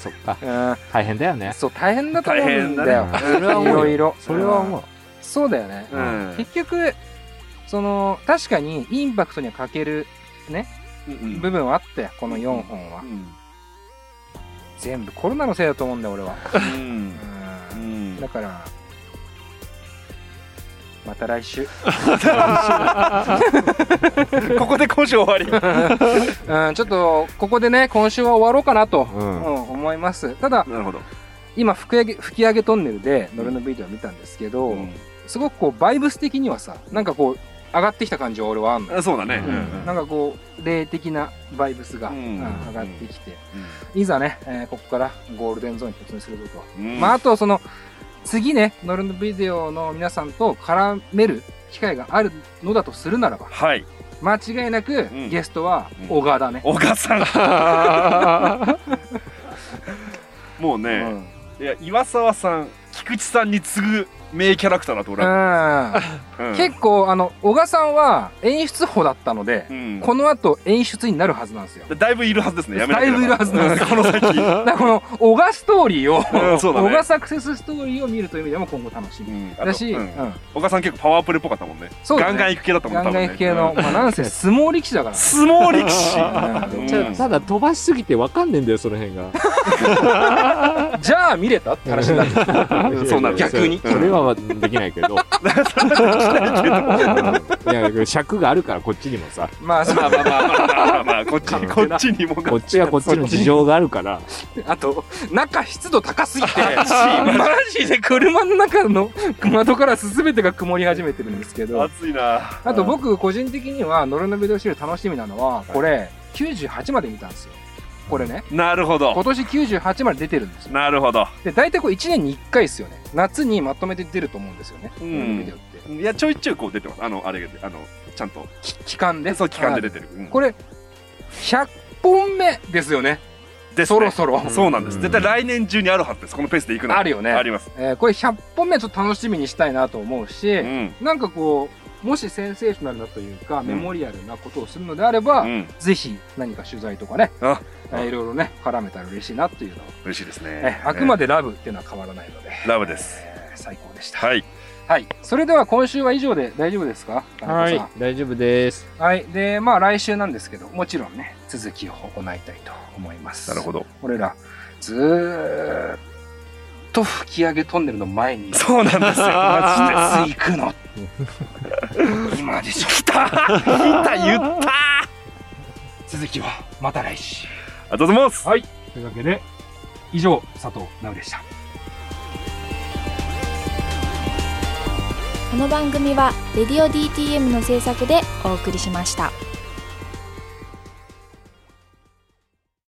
そっか。うん大変だよね。そう、大変だと思うんだよ。大変だねそれは思いろいろ。それは思う。そうだよね。うん結局、その、確かにインパクトには欠けるね、うん部分はあって、この4本は。全部コロナのせいだと思うんだよ、俺は。うんうんだから、また来週。ここで今週終わり。うん、ちょっと、ここでね、今週は終わろうかなと、ううん。ん思います。ただ、なるほど。今吹き上げ、吹き上げトンネルで、ノルのビデオ見たんですけど、すごくこう、バイブス的にはさ、なんかこう、上がってきた感じは俺はあんの。そうだね。うん。なんかこう、霊的なバイブスが、うん。うん上がってきて、いざね、えーここからゴールデンゾーンに突入するぞと。うん。まあ、あと、その、次ね、ノルのビデオの皆さんと絡める機会があるのだとするならば、はい。間違いなく、ん。ゲストは小川だね。小川さん。もうね、うん。いや岩沢さん菊池さんに次ぐ名キャラクターだと俺は、うん。結構、あの、小川さんは演出補だったので、うん。この後演出になるはずなんですよ。だいぶいるはずですね。やめだいぶいるはずなんですよ。この先だこの、小川ストーリーを、うんそうだね。小川サクセスストーリーを見るという意味でも今後楽しみ。うん。うん。小川さん結構パワープレっぽかったもんね。そうだね。ガンガン行く系だったもんガンガン行く系の、まあなんせ相撲力士だから。ね。相撲力士。うん。じゃあただ飛ばしすぎてわかんねえんだよ、その辺が。じゃあ見れたって話になる。そうなる。逆に。それはできないけど。いや、尺があるからこっちにもさ。まあ、まあまあまあまあまあこっちにこっちにもこっちはこっちの事情があるから。あと、中湿度高すぎて、マジで車の中の窓ガラス全てが曇り始めてるんですけど、暑いなあと僕個人的には、ノルノビデオシール楽しみなのは、これ、98まで見たんですよ。これね。なるほど。今年98まで出てるんですよ。なるほど。で、大体これ1年に1回ですよね。夏にまとめて出ると思うんですよね。ノルノビデオって。いやちょいちょいこう出てます。あのあれがあのちゃんと。期間で？そう期間で出てる、うん。これ、100本目ですよね。ね。そろそろ。そうなんです。絶対来年中にあるはずです。このペースでいくのあるよね。あります。えーこれ100本目ちょっと楽しみにしたいなと思うし、うん。なんかこう、もしセンセーショナルなというか、メモリアルなことをするのであれば、うんぜひ何か取材とかね、あえーいろいろね、絡めたら嬉しいなっていうのを、嬉しいですねえーあくまでラブっていうのは変わらないので、ラブですえー最高でした。はいはい。それでは今週は以上で大丈夫ですか？はい、大丈夫です。はい。で、まあ来週なんですけど、もちろんね、続きを行いたいと思います。なるほど俺ら、ずーっと吹き上げトンネルの前に、そうなんですよマジで行くの今でしょ。来た来た言った続きはまた来週。ありがとうございますはい。というわけで、以上、佐藤直でした。この番組は「レディオ DTM」の制作でお送りしました。